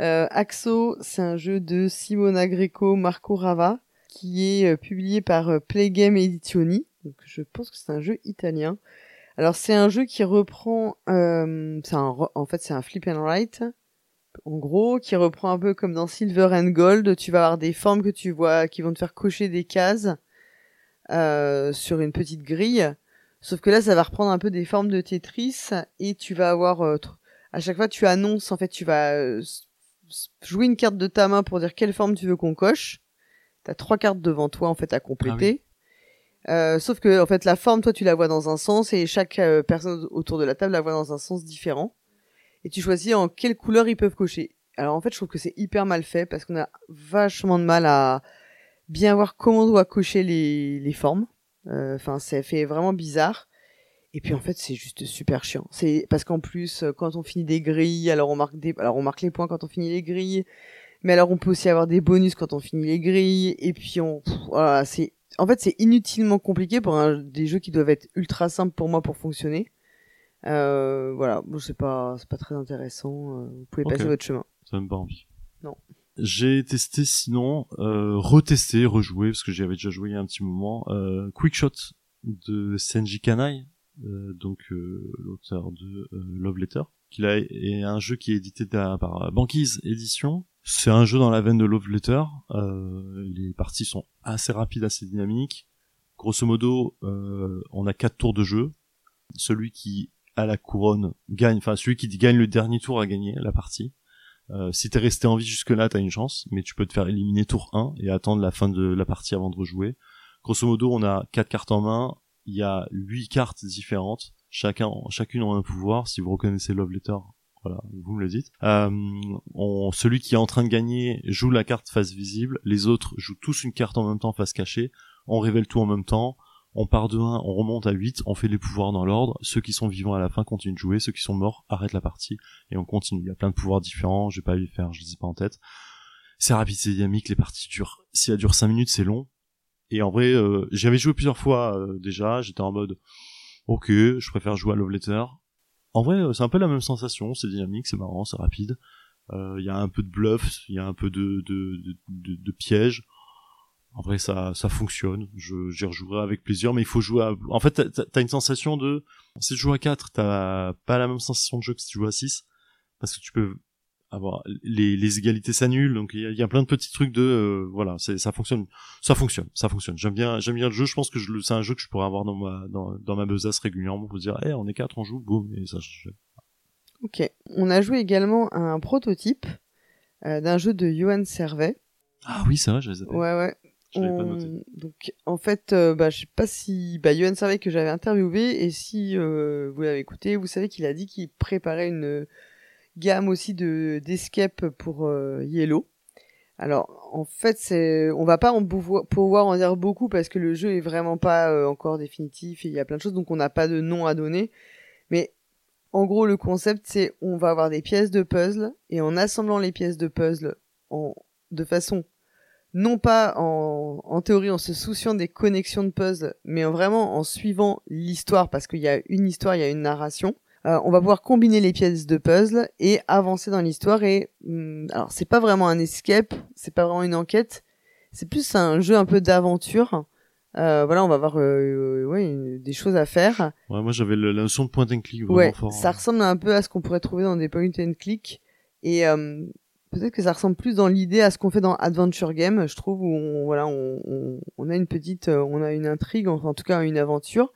Euh, Axo, c'est un jeu de Simona Greco, Marco Rava, qui est euh, publié par euh, Playgame Edizioni. Donc je pense que c'est un jeu italien. Alors c'est un jeu qui reprend, euh, c'est en fait c'est un flip and write, en gros, qui reprend un peu comme dans Silver and Gold. Tu vas avoir des formes que tu vois qui vont te faire cocher des cases euh, sur une petite grille. Sauf que là, ça va reprendre un peu des formes de Tetris et tu vas avoir euh, à chaque fois tu annonces en fait tu vas euh, jouer une carte de ta main pour dire quelle forme tu veux qu'on coche. T'as trois cartes devant toi en fait à compléter. Euh, sauf que en fait la forme toi tu la vois dans un sens et chaque personne autour de la table la voit dans un sens différent. Et tu choisis en quelle couleur ils peuvent cocher. Alors en fait je trouve que c'est hyper mal fait parce qu'on a vachement de mal à bien voir comment on doit cocher les, les formes. Euh, Enfin ça fait vraiment bizarre. Et puis en fait, c'est juste super chiant. C'est parce qu'en plus, euh, quand on finit des grilles, alors on marque des, alors on marque les points quand on finit les grilles. Mais alors on peut aussi avoir des bonus quand on finit les grilles. Et puis on, voilà, c'est, en fait, c'est inutilement compliqué pour un, des jeux qui doivent être ultra simples pour moi pour fonctionner. Euh, voilà, bon, c'est pas, c'est pas très intéressant. euh, Vous pouvez Ok. passer votre chemin. Ça donne pas envie. Non. J'ai testé sinon, euh, retesté, rejoué, parce que j'y avais déjà joué il y a un petit moment, euh, Quickshot de Senji Kanai, euh, donc euh, l'auteur de euh, Love Letter, qui a, est un jeu qui est édité par Banquise Édition. C'est un jeu dans la veine de Love Letter. Euh, les parties sont assez rapides, assez dynamiques. Grosso modo, euh, on a quatre tours de jeu. Celui qui a la couronne gagne, enfin celui qui gagne le dernier tour a gagné la partie. Euh, si t'es resté en vie jusque-là, t'as une chance, mais tu peux te faire éliminer tour 1 et attendre la fin de la partie avant de rejouer. Grosso modo, on a quatre cartes en main, il y a huit cartes différentes, chacun, chacune en un pouvoir. Si vous reconnaissez Love Letter, voilà, vous me le dites. Euh, on, celui qui est en train de gagner joue la carte face visible, les autres jouent tous une carte en même temps face cachée, on révèle tout en même temps, on part de 1, on remonte à 8, on fait les pouvoirs dans l'ordre, ceux qui sont vivants à la fin continuent de jouer, ceux qui sont morts arrêtent la partie, et on continue. Il y a plein de pouvoirs différents, je vais pas les faire, je les ai pas en tête. C'est rapide, c'est dynamique, les parties durent, si elles durent 5 minutes, c'est long. Et en vrai, euh, j'avais joué plusieurs fois euh, déjà, j'étais en mode, ok, je préfère jouer à Love Letter. En vrai, euh, c'est un peu la même sensation, c'est dynamique, c'est marrant, c'est rapide. Euh, Il y a un peu de bluff, il y a un peu de, de, de, de, de piège. En vrai, ça, ça fonctionne. Je, j'y rejouerai avec plaisir, mais il faut jouer à... En fait, t'as- une sensation de... Si tu joues à 4, t'as pas la même sensation de jeu que si tu joues à 6. Parce que tu peux avoir les, les égalités s'annulent donc il y a, il y a plein de petits trucs de euh, voilà c'est ça fonctionne ça fonctionne ça fonctionne j'aime bien j'aime bien le jeu je pense que je c'est un jeu que je pourrais avoir dans ma dans, dans ma besace régulièrement pour dire eh on est quatre on joue boum et ça je- Ok. On a joué également à un prototype euh, d'un jeu de Johan Servet. ah oui c'est vrai j'avais zappé. Ouais, ouais. Je l'avais pas On- noté Donc, en fait, euh, bah, je sais pas si bah, Johan Servet que j'avais interviewé et si euh, vous l'avez écouté, vous savez qu'il a dit qu'il préparait une gamme aussi de d'escape pour euh, Yellow. Alors, en fait, c'est, on va pas en pouvoir, pouvoir en dire beaucoup parce que le jeu est vraiment pas euh, encore définitif et il y a plein de choses, donc on n'a pas de nom à donner. Mais en gros, le concept, c'est on va avoir des pièces de puzzle et en assemblant les pièces de puzzle en, de façon non pas en, en théorie en se souciant des connexions de puzzle, mais en vraiment en suivant l'histoire parce qu'il y a une histoire, il y a une narration. Euh, on va pouvoir combiner les pièces de puzzle et avancer dans l'histoire et hum, alors c'est pas vraiment un escape, c'est pas vraiment une enquête, c'est plus un jeu un peu d'aventure. Euh, voilà, on va avoir euh, ouais, une- des choses à faire. ouais moi j'avais le- la notion de point and click vraiment Ouais, fort ça ressemble un peu à ce qu'on pourrait trouver dans des point and click. Et euh, peut-être que ça ressemble plus dans l'idée à ce qu'on fait dans Adventure Game, je trouve, où on, voilà, on, on, on a une petite, euh, on a une intrigue, enfin en tout cas une aventure.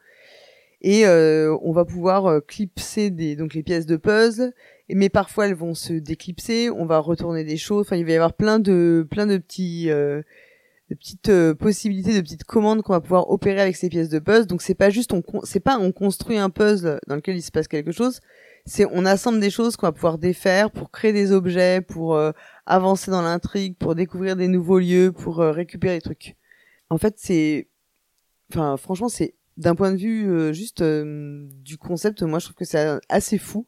Et euh, on va pouvoir euh, clipser des, donc les pièces de puzzle, mais parfois elles vont se déclipser, on va retourner des choses, enfin il va y avoir plein de, plein de petits, euh, de petites euh, possibilités, de petites commandes qu'on va pouvoir opérer avec ces pièces de puzzle. Donc c'est pas juste c'est pas on construit un puzzle dans lequel il se passe quelque chose, c'est on assemble des choses qu'on va pouvoir défaire pour créer des objets, pour euh, avancer dans l'intrigue, pour découvrir des nouveaux lieux, pour euh, récupérer des trucs. En fait, c'est enfin franchement, c'est d'un point de vue euh, juste euh, du concept, moi je trouve que c'est assez fou.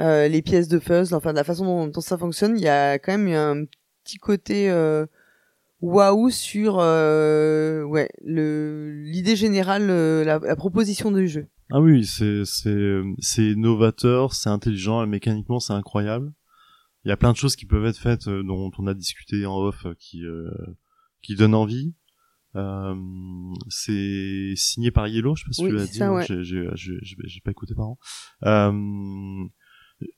Euh, les pièces de puzzle, enfin de la façon dont, ça fonctionne, il y a quand même un petit côté waouh sur ouais le l'idée générale, la, la proposition du jeu. Ah oui, c'est c'est c'est novateur, c'est intelligent, et mécaniquement c'est incroyable. Il y a plein de choses qui peuvent être faites euh, dont on a discuté en off euh, qui euh, qui donnent envie. Euh, c'est signé par Yellow, je sais pas si Oui, tu l'as dit. hein, ouais. J'ai pas écouté par an. Euh,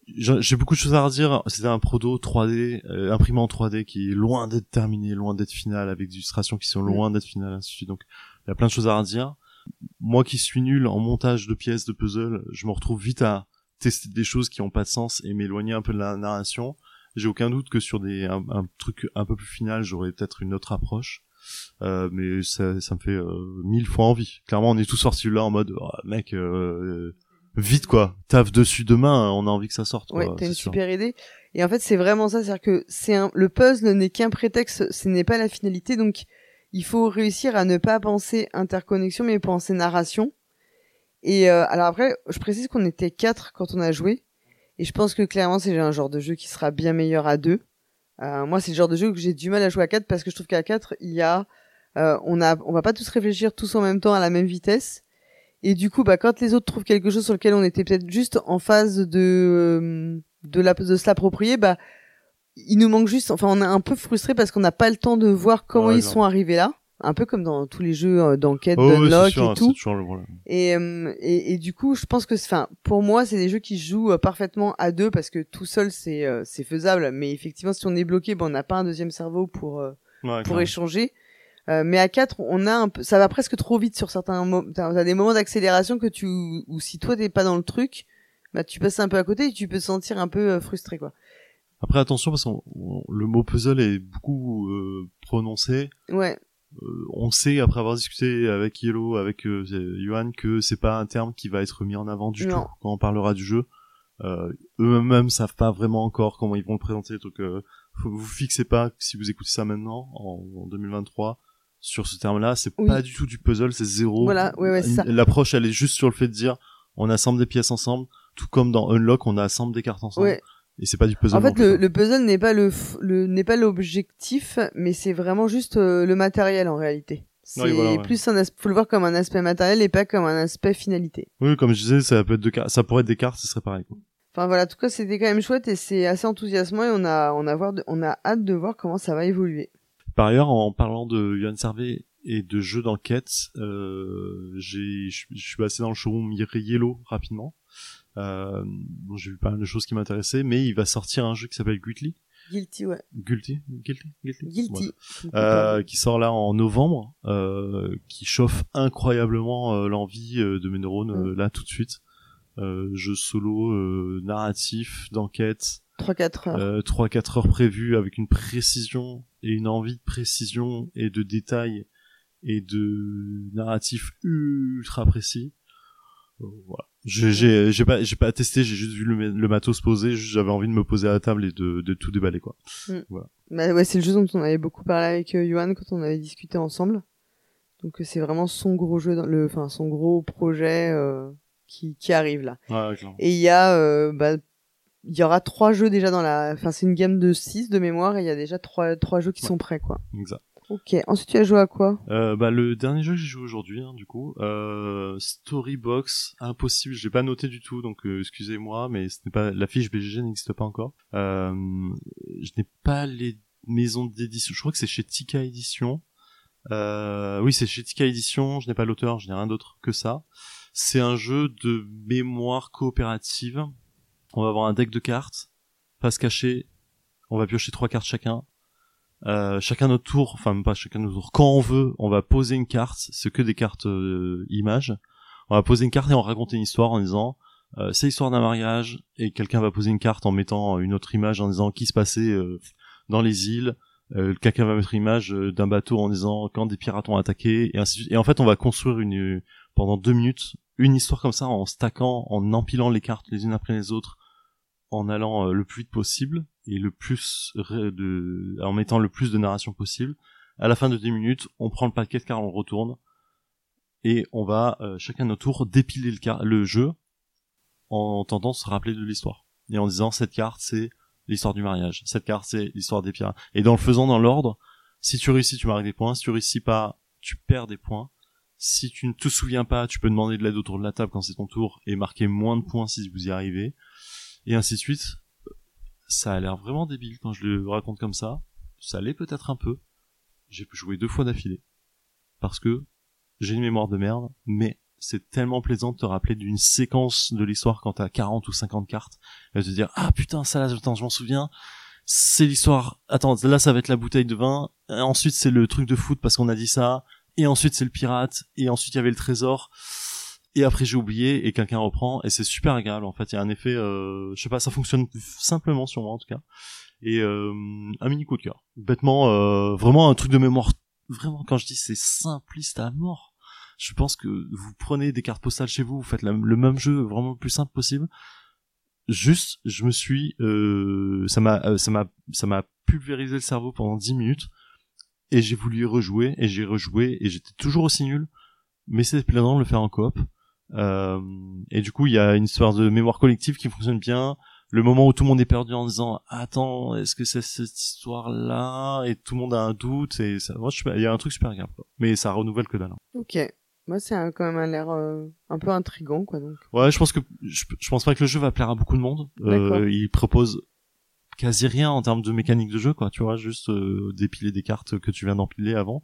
j'ai beaucoup de choses à redire. C'était un proto 3D, euh, imprimé en 3D qui est loin d'être terminé, loin d'être final, avec des illustrations qui sont loin d'être finales, ainsi de suite. Donc, il y a plein de choses à redire. Moi qui suis nul en montage de pièces de puzzle, je me retrouve vite à tester des choses qui ont pas de sens et m'éloigner un peu de la narration. J'ai aucun doute que sur des un, un truc un peu plus final, j'aurais peut-être une autre approche. Euh, mais ça, ça me fait euh, mille fois envie. Clairement, on est tous sortis là en mode Oh, mec, euh, vite quoi, taf dessus demain, on a envie que ça sorte. Ouais, t'as une sûr. super idée. Et en fait, c'est vraiment ça, c'est-à-dire que c'est un, le puzzle n'est qu'un prétexte, ce n'est pas la finalité, donc il faut réussir à ne pas penser interconnexion, mais penser narration. Et euh, alors après, je précise qu'on était quatre quand on a joué, et je pense que clairement c'est un genre de jeu qui sera bien meilleur à deux. Euh, moi, c'est le genre de jeu que j'ai du mal à jouer à quatre parce que je trouve qu'à quatre, il y a, euh, on a, on va pas tous réfléchir tous en même temps à la même vitesse. Et du coup, bah, quand les autres trouvent quelque chose sur lequel on était peut-être juste en phase de, euh, de, la, de se l'approprier, bah, il nous manque juste, enfin, on est un peu frustré parce qu'on n'a pas le temps de voir comment Ouais, ils sont arrivés là. Un peu comme dans tous les jeux euh, d'enquête, Oh, d'unlock et tout. c'est toujours le problème. Et, euh, et, et du coup, je pense que, enfin, pour moi, c'est des jeux qui jouent euh, parfaitement à deux parce que tout seul, c'est euh, c'est faisable. Mais effectivement, si on est bloqué, ben, on n'a pas un deuxième cerveau pour euh, Ouais, pour échanger. Euh, mais à quatre, on a un peu, ça va presque trop vite sur certains moments. T'as t'as des moments d'accélération que tu, ou si toi t'es pas dans le truc, bah tu passes un peu à côté et tu peux te sentir un peu euh, frustré quoi. Après attention parce que le mot puzzle est beaucoup euh, prononcé. Ouais, Euh, on sait après avoir discuté avec Yellow, avec euh, Johan, que c'est pas un terme qui va être mis en avant du Non. tout quand on parlera du jeu. Euh, eux-mêmes savent pas vraiment encore comment ils vont le présenter. Donc euh, faut, vous fixez pas si vous écoutez ça maintenant en, en 2023 sur ce terme-là. C'est Oui. pas du tout du puzzle, c'est zéro. Voilà, ouais, ouais. L'approche elle est juste sur le fait de dire on assemble des pièces ensemble, tout comme dans Unlock on assemble des cartes ensemble. ouais. Et c'est pas du puzzle. En fait, plus, le, puzzle n'est pas le, n'est pas l'objectif, mais c'est vraiment juste euh, le matériel en réalité. C'est Oui, voilà, ouais. plus un as- faut le voir comme un aspect matériel et pas comme un aspect finalité. Oui, comme je disais, ça peut être de ça pourrait être des cartes, ce serait pareil. Quoi. Enfin voilà, en tout cas, c'était quand même chouette et c'est assez enthousiasmant et on a on a voir de- on a hâte de voir comment ça va évoluer. Par ailleurs, en parlant de Johan Servet et de jeux d'enquête, euh, j'ai, je suis passé dans le showroom Yellow rapidement. Euh, bon, j'ai vu pas mal de choses qui m'intéressaient, mais il va sortir un jeu qui s'appelle Guilty. Guilty, ouais. Guilty, Guilty, Guilty? Guilty. Euh, qui sort là en novembre, euh, qui chauffe incroyablement euh, l'envie euh, de mes neurones euh, là tout de suite. Euh, jeu solo, euh, narratif, d'enquête, 3-4 heures. euh, 3-4 heures prévues avec une précision et une envie de précision et de détails et de narratif ultra précis. Euh, voilà. J'ai j'ai pas j'ai pas testé, j'ai juste vu le, le matos poser, j'avais envie de me poser à la table et de de tout déballer quoi. Bah ouais, c'est le jeu dont on avait beaucoup parlé avec euh, Johan quand on avait discuté ensemble. Donc euh, c'est vraiment son gros jeu, dans le, enfin son gros projet euh, qui, qui arrive là. Ouais. Et il y a, euh, bah, il y aura trois jeux déjà dans la, enfin c'est une gamme de 6 de mémoire et il y a déjà trois, trois jeux qui sont prêts quoi. Exact. Ok. Ensuite tu as joué à quoi? Euh, bah le dernier jeu que j'ai joué aujourd'hui, hein, du coup, euh, Storybox, impossible, je l'ai pas noté du tout, donc euh, excusez-moi, mais ce n'est pas la fiche BGG n'existe pas encore. Euh, je n'ai pas les maisons d'édition, je crois que c'est chez Tika Édition. Euh, oui, c'est chez Tika Édition. Je n'ai pas l'auteur, je n'ai rien d'autre que ça. C'est un jeu de mémoire coopérative. On va avoir un deck de cartes, face cachée. On va piocher trois cartes chacun. Euh, chacun notre tour, enfin pas chacun notre tour, quand on veut, on va poser une carte, c'est que des cartes euh, images. On va poser une carte et on va raconter une histoire en disant euh, c'est l'histoire d'un mariage et quelqu'un va poser une carte en mettant une autre image en disant qui se passait euh, dans les îles. Euh, quelqu'un va mettre une image d'un bateau en disant quand des pirates ont attaqué et ainsi de suite. Et en fait, on va construire une pendant deux minutes une histoire comme ça en stackant, en empilant les cartes les unes après les autres, en allant le plus vite possible et le plus de, en mettant le plus de narration possible. À la fin de 10 minutes, on prend le paquet cartes, on le retourne et on va euh, chacun notre tour dépiler le, car- le jeu en tentant de se rappeler de l'histoire et en disant cette carte c'est l'histoire du mariage, cette carte c'est l'histoire des pirates. Et dans le faisant dans l'ordre, si tu réussis, tu marques des points, si tu réussis pas, tu perds des points. Si tu ne te souviens pas, tu peux demander de l'aide autour de la table quand c'est ton tour et marquer moins de points si vous y arrivez. Et ainsi de suite. Ça a l'air vraiment débile quand je le raconte comme ça. Ça l'est peut-être un peu. J'ai joué deux fois d'affilée. Parce que j'ai une mémoire de merde, mais c'est tellement plaisant de te rappeler d'une séquence de l'histoire quand t'as 40 ou 50 cartes et de te dire ah putain ça là attends je m'en souviens c'est l'histoire attends là ça va être la bouteille de vin Et ensuite c'est le truc de foot parce qu'on a dit ça et ensuite c'est le pirate et ensuite il y avait le trésor et après j'ai oublié et quelqu'un reprend et c'est super agréable en fait il y a un effet euh, je sais pas ça fonctionne simplement sur moi en tout cas et euh, un mini coup de cœur bêtement euh, vraiment un truc de mémoire vraiment quand je dis c'est simpliste à mort je pense que vous prenez des cartes postales chez vous, vous faites le même jeu vraiment le plus simple possible. Juste, je me suis, euh, ça m'a, euh, ça m'a, ça m'a pulvérisé le cerveau pendant 10 minutes et j'ai voulu y rejouer et j'ai rejoué et j'étais toujours aussi nul, mais c'était plaisant de le faire en coop. Euh, et du coup, il y a une histoire de mémoire collective qui fonctionne bien. Le moment où tout le monde est perdu en disant attends, est-ce que c'est cette histoire-là? Et tout le monde a un doute et ça, moi, il y a un truc super grave. Mais ça renouvelle que dalle. hein. Ok. Moi c'est quand même un l'air euh, un peu intrigant quoi donc. Ouais, je pense que je, je pense pas que le jeu va plaire à beaucoup de monde. Euh, il propose quasi rien en termes de mécanique de jeu, quoi. Tu vois, juste euh, dépiler des cartes que tu viens d'empiler avant.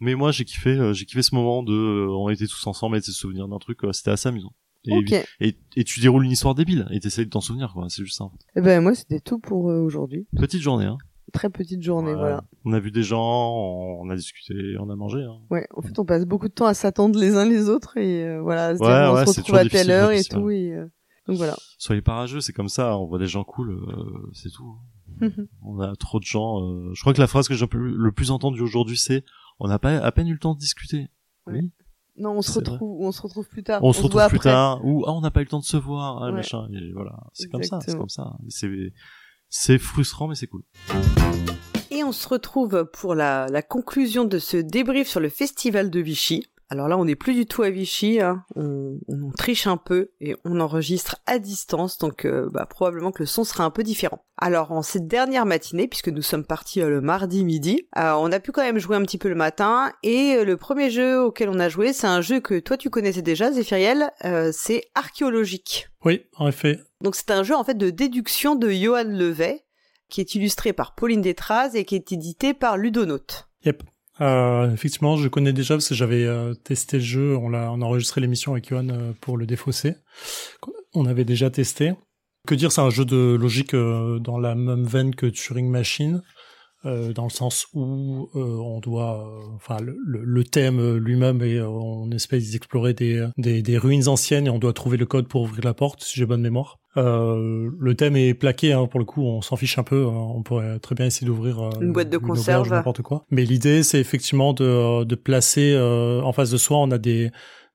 Mais moi, j'ai kiffé, euh, j'ai kiffé ce moment de, euh, on était tous ensemble et de se souvenir d'un truc. C'était assez amusant. Et, Ok. et, et tu déroules une histoire débile et t'essayes de t'en souvenir, quoi. C'est juste ça. en fait. Eh ben moi c'était tout pour euh, aujourd'hui. Petite journée, hein. Très petite journée Ouais. voilà. On a vu des gens, on a discuté, on a mangé. Hein. Ouais. En fait on passe beaucoup de temps à s'attendre les uns les autres et euh, voilà Ouais, dire on ouais, se retrouve à telle heure au et tout et euh, donc voilà. Soyez pas rageux, c'est comme ça. On voit des gens cool, euh, c'est tout. on a trop de gens. euh, Je crois que la phrase que j'ai le plus entendue aujourd'hui, c'est on n'a pas à peine eu le temps de discuter. Ouais. Oui. Non on se retrouve on se retrouve plus tard. On, se retrouve plus après. tard. Ou ah, on n'a pas eu le temps de se voir. Ah, Ouais. machin. Et voilà. C'est comme ça. C'est comme ça. C'est c'est frustrant, mais c'est cool. Et on se retrouve pour la, la conclusion de ce débrief sur le festival de Vichy. Alors là, on n'est plus du tout à Vichy, hein. on, on triche un peu et on enregistre à distance, donc euh, bah, probablement que le son sera un peu différent. Alors en cette dernière matinée, puisque nous sommes partis euh, le mardi midi, euh, on a pu quand même jouer un petit peu le matin, et le premier jeu auquel on a joué, c'est un jeu que toi tu connaissais déjà, Zéphiriel, c'est archéologique. Oui, en effet. Donc c'est un jeu en fait de déduction de Johan Levet, qui est illustré par Pauline Détraz et qui est édité par Ludonote. Yep. Euh, effectivement, je connais déjà parce que j'avais euh, testé le jeu, on, l'a, on a enregistré l'émission avec Johan euh, pour le défausser. on avait déjà testé. Que dire, c'est un jeu de logique euh, dans la même veine que Turing Machine. Euh, dans le sens où euh, on doit, euh, enfin le, le, thème lui-même est on espèce d'explorer des, des, des, ruines anciennes et on doit trouver le code pour ouvrir la porte, si j'ai bonne mémoire. le thème est plaqué, hein, pour le coup, on s'en fiche un peu. Hein. on pourrait très bien essayer d'ouvrir une boîte de conserve, n'importe quoi. Mais l'idée, c'est effectivement de, de placer en face de soi, on a des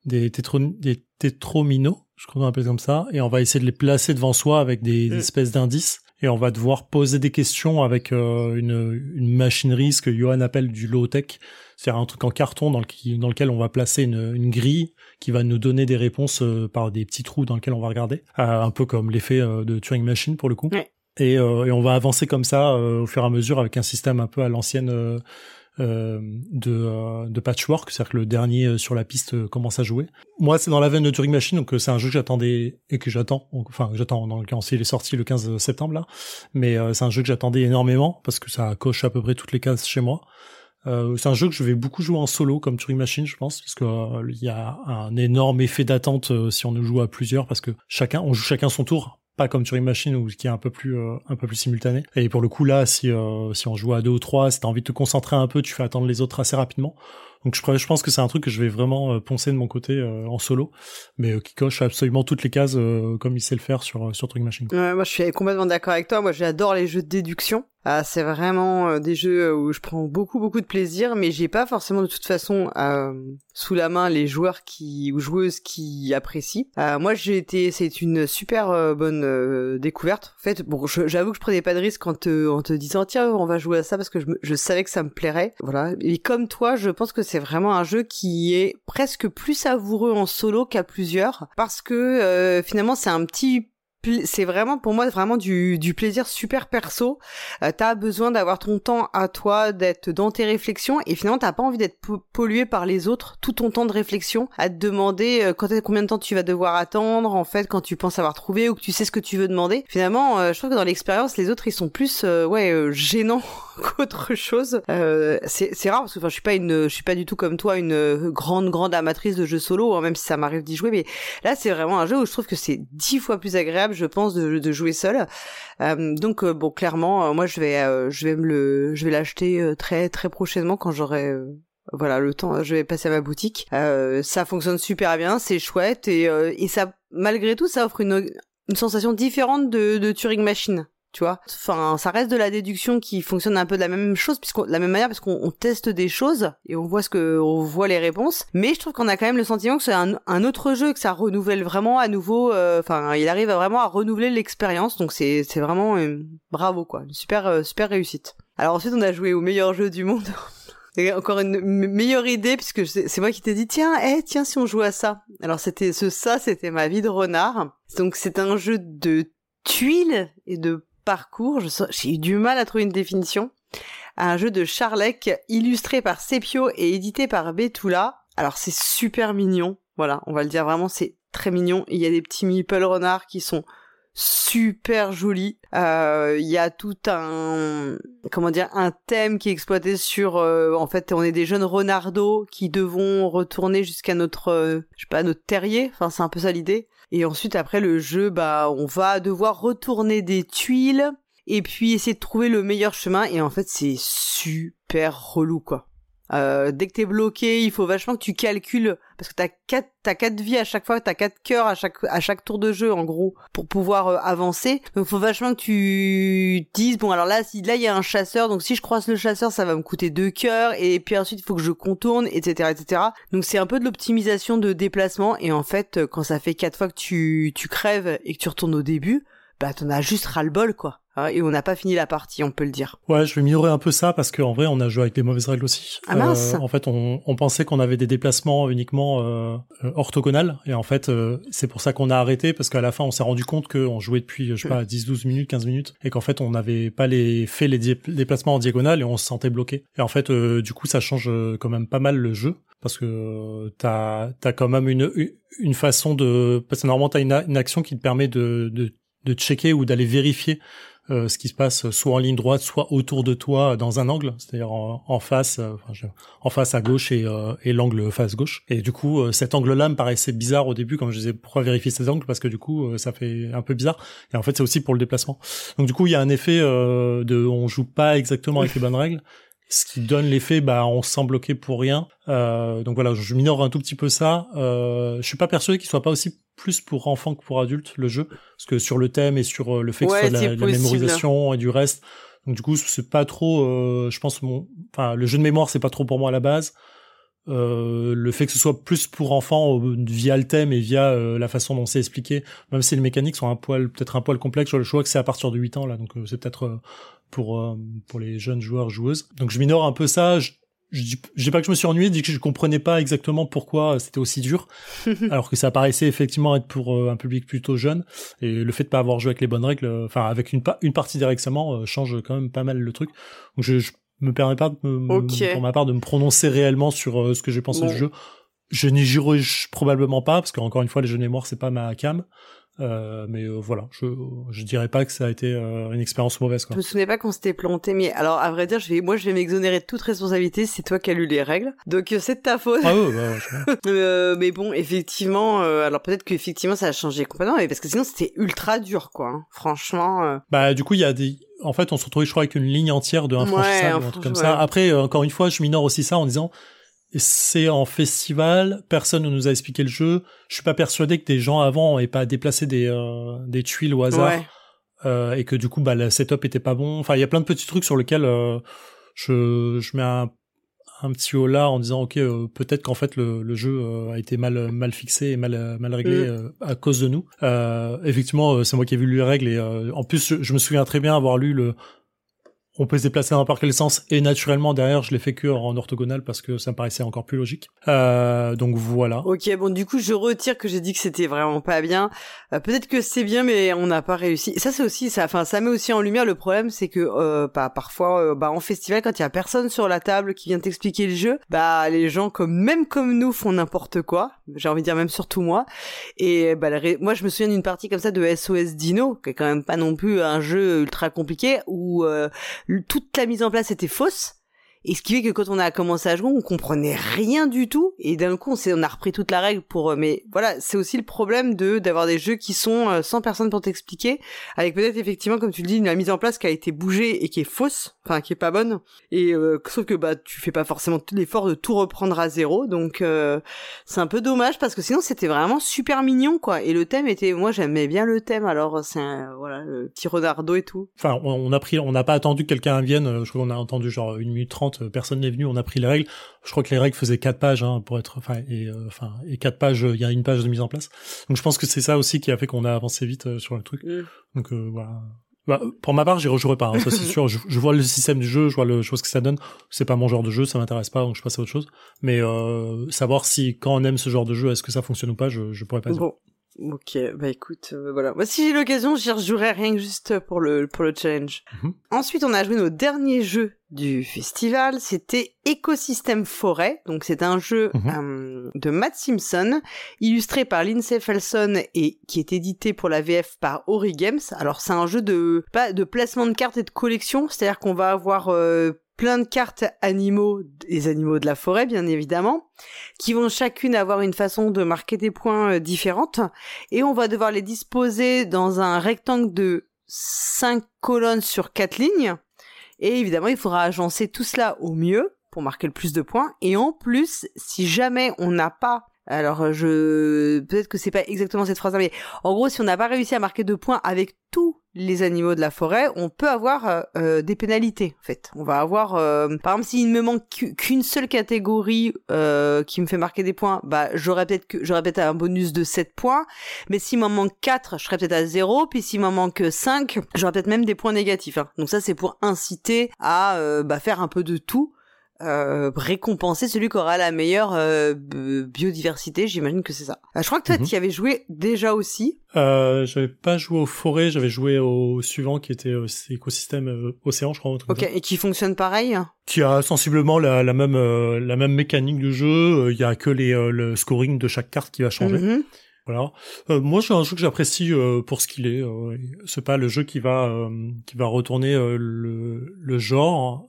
des, tétro, des tétrominos, je crois qu'on appelle comme ça, et on va essayer de les placer devant soi avec des, des mm. espèces d'indices et on va devoir poser des questions avec euh, une, une, machinerie, ce que Johan appelle du low-tech, c'est-à-dire un truc en carton dans, le, dans lequel on va placer une, une, grille qui va nous donner des réponses euh, par des petits trous dans lesquels on va regarder, euh, un peu comme l'effet de Turing Machine pour le coup. Et, et, on va avancer comme ça au fur et à mesure avec un système un peu à l'ancienne de, euh, de patchwork, c'est-à-dire que le dernier euh, sur la piste commence à jouer. Moi, c'est dans la veine de Turing Machine, donc c'est un jeu que j'attendais et que j'attends. Enfin, j'attends. Dans le cas, il est sorti le 15 septembre là, mais c'est un jeu que j'attendais énormément parce que ça coche à peu près toutes les cases chez moi. Euh, c'est un jeu que je vais beaucoup jouer en solo comme Turing Machine, je pense, parce que il y a un énorme effet d'attente si on joue à plusieurs, parce que chacun, on joue chacun son tour pas comme Turing Machine ou qui est un peu plus euh, un peu plus simultané. Et pour le coup là, si euh, si on joue à deux ou trois, si t'as envie de te concentrer un peu, tu fais attendre les autres assez rapidement. Donc je, pense que c'est un truc que je vais vraiment euh, poncer de mon côté en solo, mais qui coche absolument toutes les cases comme il sait le faire sur sur Turing Machine. Moi je suis complètement d'accord avec toi. Moi j'adore les jeux de déduction. Ah, c'est vraiment euh, des jeux euh, où je prends beaucoup beaucoup de plaisir, mais j'ai pas forcément de toute façon euh, sous la main les joueurs qui ou joueuses qui apprécient. moi, j'ai été, c'est une super bonne découverte. En fait, bon, j'avoue que je prenais pas de risque en te en te disant tiens on va jouer à ça parce que je, je savais que ça me plairait. Voilà. Et comme toi, je pense que c'est vraiment un jeu qui est presque plus savoureux en solo qu'à plusieurs parce que finalement c'est un petit c'est vraiment pour moi vraiment du, du plaisir super perso. Euh, t'as besoin d'avoir ton temps à toi, d'être dans tes réflexions et finalement t'as pas envie d'être pollué par les autres tout ton temps de réflexion, à te demander euh, quand combien de temps tu vas devoir attendre en fait quand tu penses avoir trouvé ou que tu sais ce que tu veux demander. Finalement, euh, je trouve que dans l'expérience les autres ils sont plus euh, ouais gênants qu'autre chose. c'est rare parce que enfin je suis pas une je suis pas du tout comme toi une grande grande amatrice de jeux solo hein, même si ça m'arrive d'y jouer mais là c'est vraiment un jeu où je trouve que c'est dix fois plus agréable je pense, de, jouer seul. Euh, donc euh, bon, clairement, euh, moi je vais, je vais me le, je vais l'acheter très très prochainement quand j'aurai voilà le temps je vais passer à ma boutique ça fonctionne super bien c'est chouette et, et ça malgré tout ça offre une, une sensation différente de, de Turing Machine tu vois. Enfin ça reste de la déduction qui fonctionne un peu de la même chose puisqu'on la même manière parce qu'on teste des choses et on voit ce que on voit les réponses. Mais je trouve qu'on a quand même le sentiment que c'est un, un, autre jeu que ça renouvelle vraiment à nouveau euh, enfin il arrive vraiment à renouveler l'expérience. Donc c'est c'est vraiment bravo quoi. Une super euh, super réussite. Alors ensuite on a joué au meilleur jeu du monde. C'est encore une meilleure idée puisque c'est moi qui t'ai dit tiens, eh tiens si on joue à ça. Alors c'était ce ça, c'était ma vie de renard. Donc c'est un jeu de tuiles et de parcours, j'ai eu du mal à trouver une définition. Un jeu de Charlec illustré par Sepio et édité par Betula. Alors c'est super mignon, voilà, on va le dire vraiment, c'est très mignon. Il y a des petits meeple renards qui sont super jolis. Euh, il y a tout un comment dire un thème qui est exploité sur euh, en fait on est des jeunes renardos qui devons retourner jusqu'à notre euh, je sais pas notre terrier. Enfin c'est un peu ça l'idée. Et ensuite, après le jeu, bah, on va devoir retourner des tuiles et puis essayer de trouver le meilleur chemin. Et en fait, c'est super relou, quoi. Euh, dès que t'es bloqué, il faut vachement que tu calcules parce que t'as quatre t'as quatre vies à chaque fois, t'as quatre cœurs à chaque à chaque tour de jeu en gros pour pouvoir euh, avancer. Donc faut vachement que tu dises bon alors là si là il y a un chasseur donc si je croise le chasseur ça va me coûter deux cœurs et puis ensuite il faut que je contourne etc etc. Donc c'est un peu de l'optimisation de déplacement et en fait euh, quand ça fait quatre fois que tu tu crèves et que tu retournes au début bah t'en as juste ras le bol quoi. Hein, et on n'a pas fini la partie, on peut le dire. Ouais, je vais minorer un peu ça parce qu'en vrai, on a joué avec des mauvaises règles aussi. Ah mince. Euh, en fait, on, on pensait qu'on avait des déplacements uniquement euh, euh orthogonales et en fait, euh, c'est pour ça qu'on a arrêté parce qu'à la fin, on s'est rendu compte qu'on jouait depuis, je sais pas, 10, 12 minutes, 15 minutes et qu'en fait, on n'avait pas les fait les déplacements en diagonale et on se sentait bloqué. Et en fait, du coup, ça change quand même pas mal le jeu parce que t'as as quand même une une façon de parce que normalement t'as une, une action qui te permet de, de de checker ou d'aller vérifier euh, ce qui se passe soit en ligne droite, soit autour de toi dans un angle, c'est-à-dire en, face, euh, en face à gauche et, euh, et l'angle face gauche. Et du coup, cet angle-là me paraissait bizarre au début quand je disais pourquoi vérifier ces angles parce que du coup, ça fait un peu bizarre. Et en fait, c'est aussi pour le déplacement. Donc du coup, il y a un effet de on joue pas exactement avec les bonnes règles ce qui donne l'effet bah on se sent bloqué pour rien. Euh, donc voilà je minore un tout petit peu ça. Euh, je suis pas persuadé qu'il soit pas aussi plus pour enfants que pour adultes le jeu. Parce que sur le thème et sur euh, le fait que ce soit de la, mémorisation et du reste. Donc du coup c'est pas trop euh, je pense mon enfin le jeu de mémoire c'est pas trop pour moi à la base. Euh, le fait que ce soit plus pour enfants via le thème et via la façon dont c'est expliqué, même si les mécaniques sont un poil peut-être un poil complexes, je choix que c'est à partir de 8 ans là, donc c'est peut-être pour euh, pour les jeunes joueurs joueuses. Donc je minore un peu ça. Je, je dis, pas que je me suis ennuyé, je dis que je comprenais pas exactement pourquoi c'était aussi dur, alors que ça paraissait effectivement être pour euh, un public plutôt jeune. Et le fait de pas avoir joué avec les bonnes règles, euh, enfin avec une, une partie directement, change quand même pas mal le truc. Donc je, je me permets pas de me, pour ma part de me prononcer réellement sur ce que j'ai pensé du jeu. Je n'y juge probablement pas parce qu'encore une fois les jeux de mémoire c'est pas ma cam. Euh, mais euh, voilà, je je dirais pas que ça a été euh, une expérience mauvaise. Quoi. Je me souvenais pas qu'on s'était planté, mais alors à vrai dire, je vais, moi je vais m'exonérer de toute responsabilité. C'est toi qui as lu les règles, donc c'est de ta faute. Ah ouais, bah, mais bon, effectivement, alors peut-être qu'effectivement ça a changé complètement, mais parce que sinon c'était ultra dur, quoi. Hein. Franchement. Bah du coup il y a des en fait, on se retrouvait, je crois, avec une ligne entière de infranchissable, ouais, un truc comme ça. Après, encore une fois, je minore aussi ça en disant, c'est en festival, personne ne nous a expliqué le jeu. Je suis pas persuadé que des gens avant aient pas déplacé des euh, des tuiles au hasard euh, et que du coup bah le setup était pas bon. Enfin, il y a plein de petits trucs sur lesquels euh, je je mets un un petit haut là en disant ok euh, peut-être qu'en fait le, le jeu euh, a été mal mal fixé et mal mal réglé mm. à cause de nous. effectivement, c'est moi qui ai vu les règles et en plus je, je, me souviens très bien avoir lu le on peut se déplacer dans n'importe quel sens et naturellement derrière je l'ai fait que en orthogonal parce que ça me paraissait encore plus logique. Euh, donc voilà. Ok bon du coup je retire que j'ai dit que c'était vraiment pas bien. Euh, peut-être que c'est bien mais on n'a pas réussi. Ça c'est aussi ça enfin ça met aussi en lumière le problème c'est que euh, bah, parfois euh, bah en festival quand il y a personne sur la table qui vient t'expliquer le jeu bah les gens comme même comme nous font n'importe quoi. J'ai envie de dire même surtout moi. Et bah moi je me souviens d'une partie comme ça de SOS Dino qui est quand même pas non plus un jeu ultra compliqué où toute la mise en place était fausse. Et ce qui fait que quand on a commencé à jouer, on comprenait rien du tout. Et d'un coup, on, on a repris toute la règle pour. Euh, mais voilà, c'est aussi le problème de d'avoir des jeux qui sont euh, sans personne pour t'expliquer, avec peut-être effectivement, comme tu le dis, une mise en place qui a été bougée et qui est fausse, enfin qui est pas bonne. Et euh, sauf que bah tu fais pas forcément l'effort de tout reprendre à zéro, donc c'est un peu dommage parce que sinon c'était vraiment super mignon quoi. Et le thème était, moi j'aimais bien le thème. Alors c'est voilà le petit renardo et tout. Enfin, on, a pris, on n'a pas attendu que quelqu'un vienne. Je crois qu'on a entendu genre une minute trente euh, personne n'est venu, on a pris les règles. Je crois que les règles faisaient quatre pages hein, pour être, enfin et euh, enfin et quatre pages, il y a une page de mise en place. Donc je pense que c'est ça aussi qui a fait qu'on a avancé vite euh, sur le truc. Mm. Donc voilà. Bah, pour ma part, j'y rejouerai pas, hein, ça c'est sûr. Je, vois le système du jeu, je vois le, chose que ça donne. C'est pas mon genre de jeu, ça m'intéresse pas, donc je passe à autre chose. Mais savoir si quand on aime ce genre de jeu, est-ce que ça fonctionne ou pas, je, je pourrais pas dire. Ok, bah écoute, euh, voilà. Moi, si j'ai l'occasion, j'y rejouerai rien que juste pour le pour le challenge. Mhm. Ensuite, on a joué nos derniers jeux du festival. C'était Écosystème Forêt. Donc, c'est un jeu mhm. euh, de Matt Simpson, illustré par Lindsay Felson et qui est édité pour la VF par Ori Games. Alors, c'est un jeu de pas de placement de cartes et de collection, c'est-à-dire qu'on va avoir euh, plein de cartes animaux, les animaux de la forêt bien évidemment, qui vont chacune avoir une façon de marquer des points euh, différentes, et on va devoir les disposer dans un rectangle de 5 colonnes sur 4 lignes, et évidemment il faudra agencer tout cela au mieux pour marquer le plus de points, et en plus, si jamais on n'a pas alors je peut-être que c'est pas exactement cette phrase là mais en gros si on n'a pas réussi à marquer de points avec tous les animaux de la forêt, on peut avoir euh, euh, des pénalités en fait. On va avoir euh, par exemple s'il me manque qu'une seule catégorie qui me fait marquer des points, bah j'aurais peut-être j'aurais peut-être un bonus de 7 points, mais s'il m'en manque 4, je serais peut-être à 0, puis s'il m'en manque 5, j'aurais peut-être même des points négatifs. Hein. Donc ça c'est pour inciter à bah, faire un peu de tout euh, récompenser celui qui aura la meilleure euh, biodiversité, j'imagine que c'est ça. Euh, je crois que toi, mhm. tu y avais joué déjà aussi. Euh, j'avais pas joué aux forêts, j'avais joué au suivant qui était écosystème océan, je crois. ok, et qui fonctionne pareil? Qui a sensiblement la, la même la même mécanique du jeu. Il y a que les le scoring de chaque carte qui va changer. Mhm. Voilà. Euh, moi, c'est un jeu que j'apprécie euh, pour ce qu'il est. Euh, c'est pas le jeu qui va euh, qui va retourner le, le genre.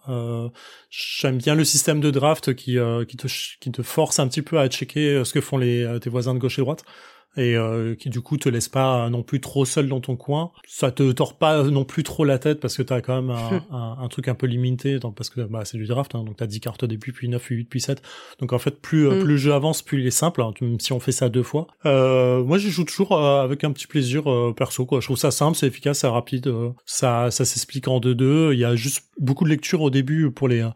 J'aime bien le système de draft qui qui te qui te force un petit peu à checker ce que font les tes voisins de gauche et droite et euh, qui du coup te laisse pas non plus trop seul dans ton coin. Ça te tord pas non plus trop la tête parce que t'as quand même un, un, un, truc un peu limité parce que bah, c'est du draft hein, donc t'as 10 cartes au début puis 9 puis 8 puis 7 donc en fait plus mm. plus le jeu avance plus il est simple hein, même si on fait ça deux fois. Euh, moi j'y joue toujours euh, avec un petit plaisir euh, perso quoi. Je trouve ça simple, c'est efficace, c'est rapide, euh, ça ça s'explique en deux deux. Il y a juste beaucoup de lecture au début pour les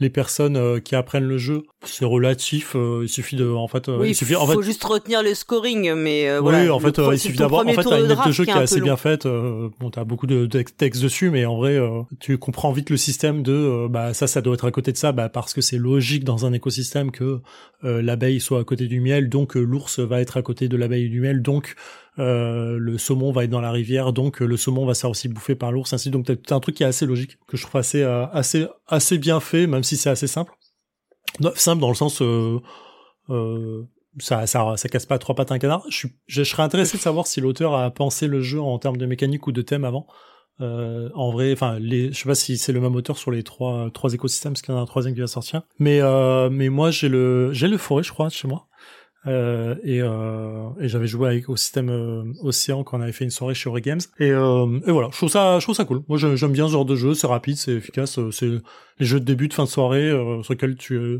les personnes euh, qui apprennent le jeu. C'est relatif. Euh, il suffit de, en fait, euh, oui, il suffit, en faut juste retenir le scoring, mais oui, voilà. en fait, il suffit d'avoir, en fait, t'as une lettre de jeu qui est, assez bien faite. bon, t'as beaucoup de, textes dessus, mais en vrai, tu comprends vite le système de, bah ça, ça doit être à côté de ça, bah parce que c'est logique dans un écosystème que l'abeille soit à côté du miel, donc l'ours va être à côté de l'abeille du miel, donc euh, le saumon va être dans la rivière, donc euh, le saumon va se aussi bouffer par l'ours, ainsi. Donc c'est un truc qui est assez logique, que je trouve assez euh, assez assez bien fait, même si c'est assez simple. simple dans le sens ça, ça ça casse pas trois pattes à un canard. Je, suis, je, serais intéressé de savoir si l'auteur a pensé le jeu en termes de mécanique ou de thème avant. Euh, en vrai, enfin, les, je sais pas si c'est le même auteur sur les trois trois écosystèmes, parce qu'il y en a un troisième qui va sortir. Mais euh, mais moi j'ai le j'ai le forêt, je crois, chez moi. Euh, et, euh, et j'avais joué avec au système euh, Océan quand on avait fait une soirée chez Games et, euh, et voilà je trouve ça je trouve ça cool. Moi j'aime bien ce genre de jeu c'est rapide c'est efficace euh, c'est les jeux de début de fin de soirée sur lesquels tu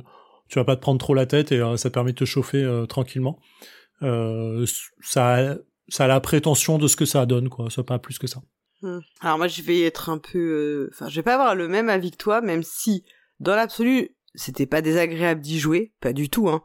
tu vas pas te prendre trop la tête et ça te permet de te chauffer tranquillement. Ça ça a la prétention de ce que ça donne quoi ça pas plus que ça. Hmm. alors moi je vais être un peu enfin je vais pas avoir le même avis que toi même si dans l'absolu c'était pas désagréable d'y jouer pas du tout hein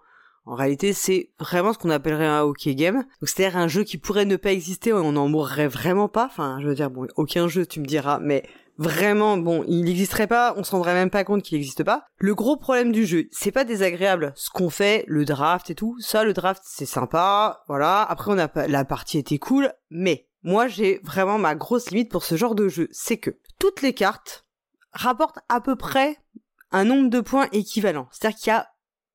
en réalité, c'est vraiment ce qu'on appellerait un hockey game. Donc, c'est-à-dire un jeu qui pourrait ne pas exister, on n'en mourrait vraiment pas. Enfin, je veux dire, bon, aucun jeu, tu me diras, mais vraiment, bon, il n'existerait pas, on se rendrait même pas compte qu'il n'existe pas. Le gros problème du jeu, c'est pas désagréable. Ce qu'on fait, le draft et tout, ça, le draft, c'est sympa, voilà. Après, on a la partie était cool, mais moi, j'ai vraiment ma grosse limite pour ce genre de jeu, c'est que toutes les cartes rapportent à peu près un nombre de points équivalent. C'est-à-dire qu'il y a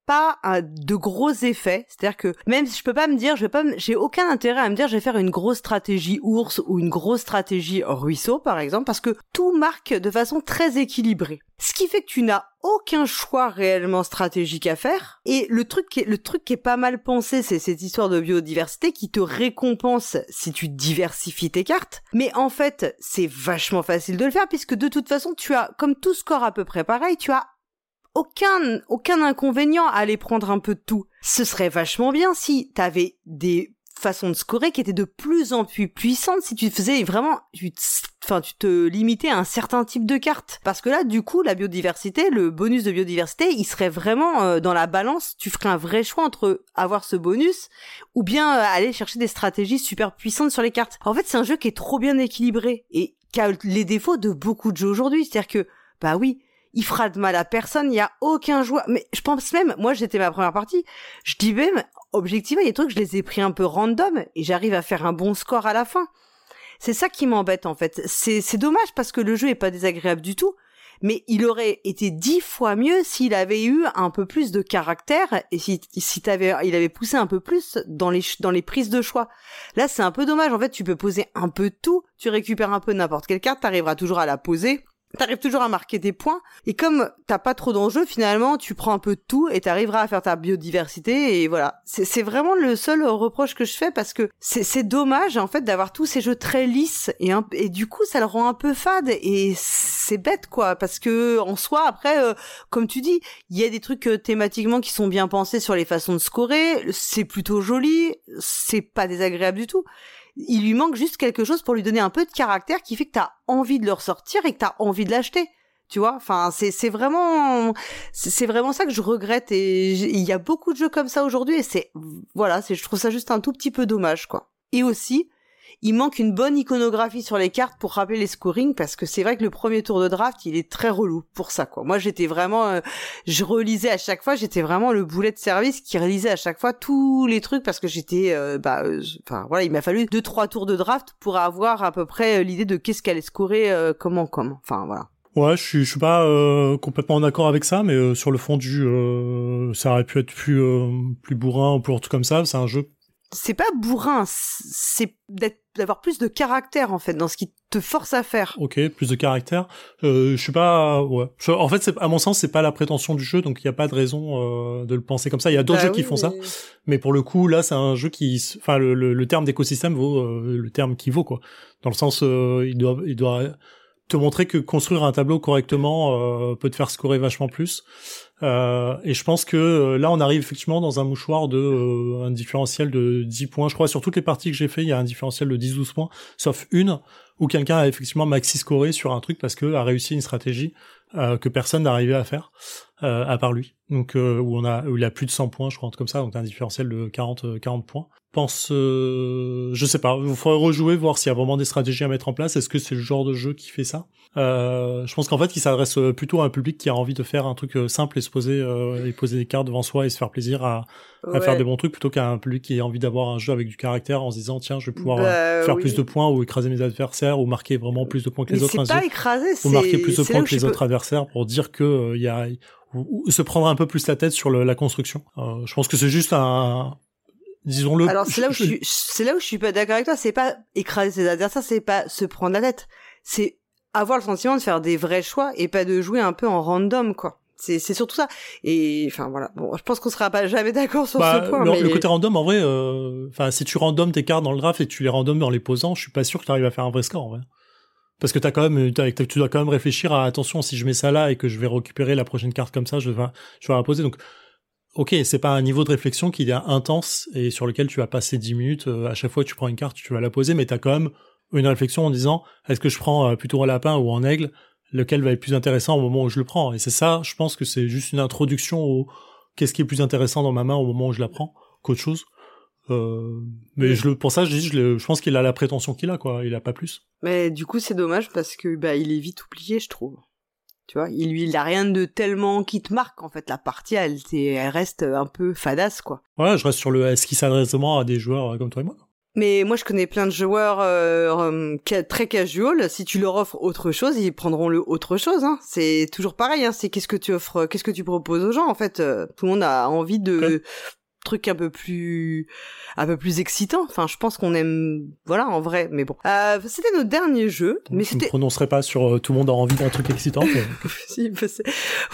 pas de gros effets. C'est-à-dire que même si je peux pas me dire, je vais pas, j'ai aucun intérêt à me dire, je vais faire une grosse stratégie ours ou une grosse stratégie ruisseau, par exemple, parce que tout marque de façon très équilibrée. Ce qui fait que tu n'as aucun choix réellement stratégique à faire. Et le truc qui est, le truc qui est pas mal pensé, c'est cette histoire de biodiversité qui te récompense si tu diversifies tes cartes. Mais en fait, c'est vachement facile de le faire puisque de toute façon, tu as, comme tout score à peu près pareil, tu as aucun, aucun inconvénient à aller prendre un peu de tout. Ce serait vachement bien si t'avais des façons de scorer qui étaient de plus en plus puissantes si tu faisais vraiment, tu, enfin, tu te limitais à un certain type de carte. Parce que là, du coup, la biodiversité, le bonus de biodiversité, il serait vraiment euh, dans la balance. Tu ferais un vrai choix entre avoir ce bonus ou bien euh, aller chercher des stratégies super puissantes sur les cartes. En fait, c'est un jeu qui est trop bien équilibré et qui a les défauts de beaucoup de jeux aujourd'hui. C'est-à-dire que, bah oui, il fera de mal à personne, il y a aucun joueur. Mais je pense même, moi j'étais ma première partie, je dis même, objectivement, il y a des trucs, je les ai pris un peu random et j'arrive à faire un bon score à la fin. C'est ça qui m'embête en fait. C'est, c'est dommage parce que le jeu est pas désagréable du tout, mais il aurait été dix fois mieux s'il avait eu un peu plus de caractère et si, si t'avais, il avait poussé un peu plus dans les, dans les prises de choix. Là, c'est un peu dommage. En fait, tu peux poser un peu tout, tu récupères un peu n'importe quelle carte, t'arriveras toujours à la poser t'arrives toujours à marquer des points. Et comme t'as pas trop d'enjeux finalement tu prends un peu de tout et t'arriveras à faire ta biodiversité. Et voilà. C'est vraiment le seul reproche que je fais parce que c'est dommage en fait d'avoir tous ces jeux très lisses et, du coup ça le rend un peu fade. Et c'est bête quoi. Parce que en soi après euh, comme tu dis il y a des trucs euh, thématiquement qui sont bien pensés sur les façons de scorer. C'est plutôt joli. C'est pas désagréable du tout il lui manque juste quelque chose pour lui donner un peu de caractère qui fait que t'as envie de le ressortir et que t'as envie de l'acheter. Tu vois, enfin, c'est c'est vraiment c'est vraiment ça que je regrette et il y a beaucoup de jeux comme ça aujourd'hui et c'est voilà, c'est je trouve ça juste un tout petit peu dommage quoi. Et aussi, il manque une bonne iconographie sur les cartes pour rappeler les scoring parce que c'est vrai que le premier tour de draft il est très relou pour ça quoi. Moi j'étais vraiment, euh, je relisais à chaque fois, j'étais vraiment le boulet de service qui relisait à chaque fois tous les trucs parce que j'étais, euh, bah, euh, enfin voilà, il m'a fallu deux trois tours de draft pour avoir à peu près l'idée de qu'est-ce qu'allait scorer, comment comment. Enfin voilà. Ouais, je suis, je suis pas complètement d'accord avec ça, mais sur le fond du, ça aurait pu être plus, plus bourrin ou plus tout comme ça. C'est un jeu c'est pas bourrin, c'est d'être d'avoir plus de caractère en fait dans ce qui te force à faire. Ok, plus de caractère. Euh, je suis pas, ouais. en fait, c'est à mon sens, c'est pas la prétention du jeu, donc il y a pas de raison euh, de le penser comme ça. Il y a d'autres Bah jeux qui font ça, mais- mais pour le coup, là, c'est un jeu qui, enfin, le, le, le terme d'écosystème vaut euh, le terme qui vaut quoi. Dans le sens, euh, il doit, il doit te montrer que construire un tableau correctement euh, peut te faire scorer vachement plus. Euh, et je pense que euh, là, on arrive effectivement dans un mouchoir de euh, un différentiel de 10 points. Je crois sur toutes les parties que j'ai fait, il y a un différentiel de 10-12 points, sauf une où quelqu'un a effectivement maxi scoré sur un truc parce que a réussi une stratégie euh, que personne n'arrivait à faire euh, à part lui. Donc euh, où on a où il a plus de 100 points, je crois, comme ça, donc un différentiel de 40 euh, 40 points. Pense je sais pas, il faudrait rejouer voir s'il y a vraiment des stratégies à mettre en place, est-ce que c'est le genre de jeu qui fait ça? Euh, je pense qu'en fait, il s'adresse euh, plutôt à un public qui a envie de faire un truc euh, simple et se poser euh, et poser des cartes devant soi et se faire plaisir à, à faire des bons trucs plutôt qu'à un public qui a envie d'avoir un jeu avec du caractère en se disant tiens, je vais pouvoir Bah, faire oui. plus de points ou écraser mes adversaires ou marquer vraiment plus de points que les Mais autres. pas écrasé, ou marquer plus de points que les autres adversaires pour dire que il y a ou, ou se prendre un peu plus la tête sur le- la construction. Euh, je pense que c'est juste un disons-le. Alors c'est là où je suis, c'est là où je suis pas d'accord avec toi. C'est pas écraser ses adversaires, c'est pas se prendre la tête. C'est avoir le sentiment de faire des vrais choix et pas de jouer un peu en random, quoi. C'est c'est surtout ça. Et enfin voilà. Bon, je pense qu'on sera pas jamais d'accord sur Bah, ce point. le, mais... le côté random, en vrai, euh, enfin, si tu random tes cartes dans le draft et tu les random en les posant, je suis pas sûr que tu arrives à faire un vrai score, en vrai. Parce que t'as quand même, t'as- tu dois quand même réfléchir à attention si je mets ça là et que je vais récupérer la prochaine carte comme ça, je vais, je vais la poser. Donc, ok, c'est pas un niveau de réflexion qui est intense et sur lequel tu vas passer 10 minutes. euh, à chaque fois que tu prends une carte, tu vas la poser, mais t'as quand même une réflexion en disant est-ce que je prends euh, plutôt en lapin ou en aigle, lequel va être plus intéressant au moment où je le prends? Et c'est ça, je pense que c'est juste une introduction au qu'est-ce qui est plus intéressant dans ma main au moment où je la prends qu'autre chose. Euh, mais je le, pour ça, je dis, je, le- je pense qu'il a la prétention qu'il a, quoi. Il a pas plus. Mais du coup, c'est dommage parce que bah il est vite oublié, je trouve. Tu vois, il lui il a rien de tellement qui te marque en fait la partie, elle, elle reste un peu fadasse quoi. Ouais, je reste sur le est-ce qu'il s'adresse vraiment à des joueurs euh, comme toi et moi. Mais moi, je connais plein de joueurs euh, ca- très casual. Si tu leur offres autre chose, ils prendront le autre chose. Hein. C'est toujours pareil. Hein. C'est qu'est-ce que tu offres, qu'est-ce que tu proposes aux gens. En fait, euh, tout le monde a envie de trucs un peu plus, un peu plus excitants. Enfin, je pense qu'on aime, voilà, en vrai. Mais bon, euh, c'était notre dernier jeu. Mais je ne prononcerai pas sur euh, tout le monde a envie d'un truc excitant. mais- si, bah,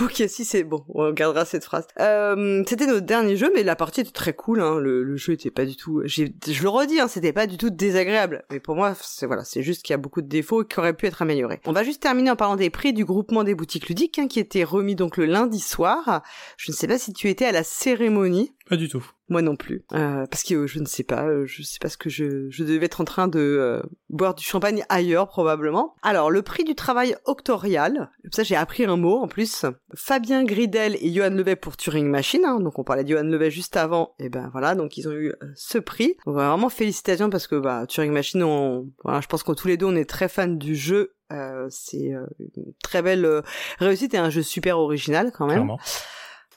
ok, si c'est bon, on gardera cette phrase. Euh, c'était notre dernier jeu, mais la partie était très cool. Hein. Le, le jeu était pas du tout. Je le redis, hein, c'était pas du tout désagréable. Mais pour moi, c'est voilà, c'est juste qu'il y a beaucoup de défauts qui auraient pu être améliorés. On va juste terminer en parlant des prix du groupement des boutiques ludiques, hein, qui était remis donc le lundi soir. Je ne sais pas si tu étais à la cérémonie. Pas du tout. Moi non plus, euh, parce que euh, je ne sais pas, euh, je sais pas ce que je, je devais être en train de euh, boire du champagne ailleurs probablement. Alors le prix du travail octorial, ça j'ai appris un mot en plus. Fabien Gridel et Johan Levet pour Turing Machine, hein, donc on parlait de Johan Levet juste avant, et ben voilà, donc ils ont eu euh, ce prix. Donc vraiment félicitations parce que bah Turing Machine, on, voilà, je pense que tous les deux on est très fans du jeu. Euh, c'est euh, une très belle réussite et un jeu super original quand même. Clairement.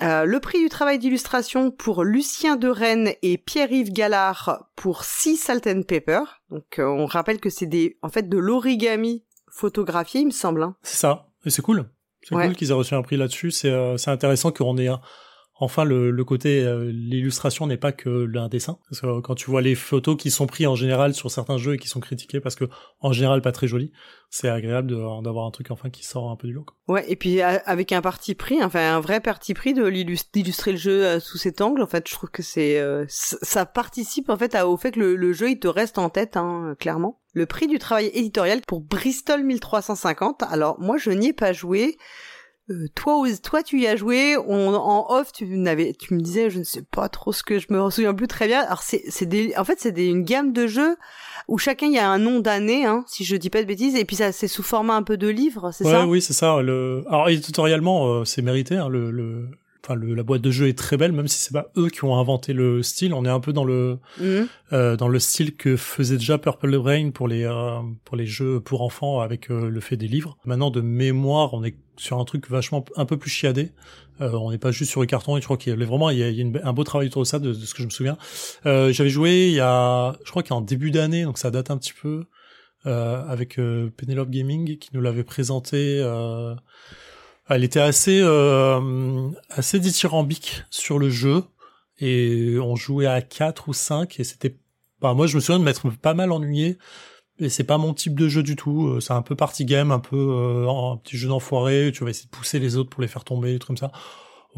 Euh, le prix du travail d'illustration pour Lucien de Rennes et Pierre-Yves Gallard pour Six Salt and Pepper. Donc euh, on rappelle que c'est des en fait de l'origami photographié, il me semble. hein. C'est ça. Et c'est cool. C'est Ouais. cool qu'ils aient reçu un prix là-dessus. C'est euh, c'est intéressant qu'on ait un- enfin le, côté euh, l'illustration n'est pas que un dessin. Parce que euh, quand tu vois les photos qui sont prises en général sur certains jeux et qui sont critiquées parce que en général pas très jolies, c'est agréable d'avoir un truc enfin qui sort un peu du lot. Ouais, et puis avec un parti pris, enfin un vrai parti pris de d'illustrer le jeu euh, sous cet angle. En fait, je trouve que c'est ça participe en fait au fait que le, le jeu il te reste en tête, hein, clairement. Le prix du travail éditorial pour Bristol 1350. Alors moi je n'y ai pas joué. Euh, toi, toi, tu y as joué. On, en off, tu n'avais, tu me disais, je ne sais pas trop ce que je me souviens plus très bien. Alors c'est, c'est des, en fait, c'est des, une gamme de jeux où chacun il y a un nom d'année, hein, si je dis pas de bêtises, et puis ça, c'est sous format un peu de livre, c'est Ouais, ça? oui, c'est ça. Le... Alors éditorialement, euh, c'est mérité. Hein, le, le... Enfin, le- la boîte de jeu est très belle, même si c'est pas eux qui ont inventé le style. On est un peu dans le Mhm. euh, dans le style que faisait déjà Purple Rain pour les euh, pour les jeux pour enfants avec euh, le fait des livres. Maintenant, de mémoire, on est sur un truc vachement un peu plus chiadé. Euh, on n'est pas juste sur le carton. Et je crois qu'il y a vraiment il y a, il y a une- un beau travail autour de ça, de, de ce que je me souviens. Euh, J'avais joué il y a, je crois qu'en début d'année, donc ça date un petit peu. Euh, avec Penelope Gaming qui nous l'avait présenté. Euh, elle était assez euh, assez dithyrambique sur le jeu. Et on jouait à 4 ou 5 et c'était bah, moi je me souviens de m'être pas mal ennuyé. Et c'est pas mon type de jeu du tout. Euh, c'est un peu party game un peu euh, un petit jeu d'enfoiré. Tu vas essayer de pousser les autres pour les faire tomber des trucs comme ça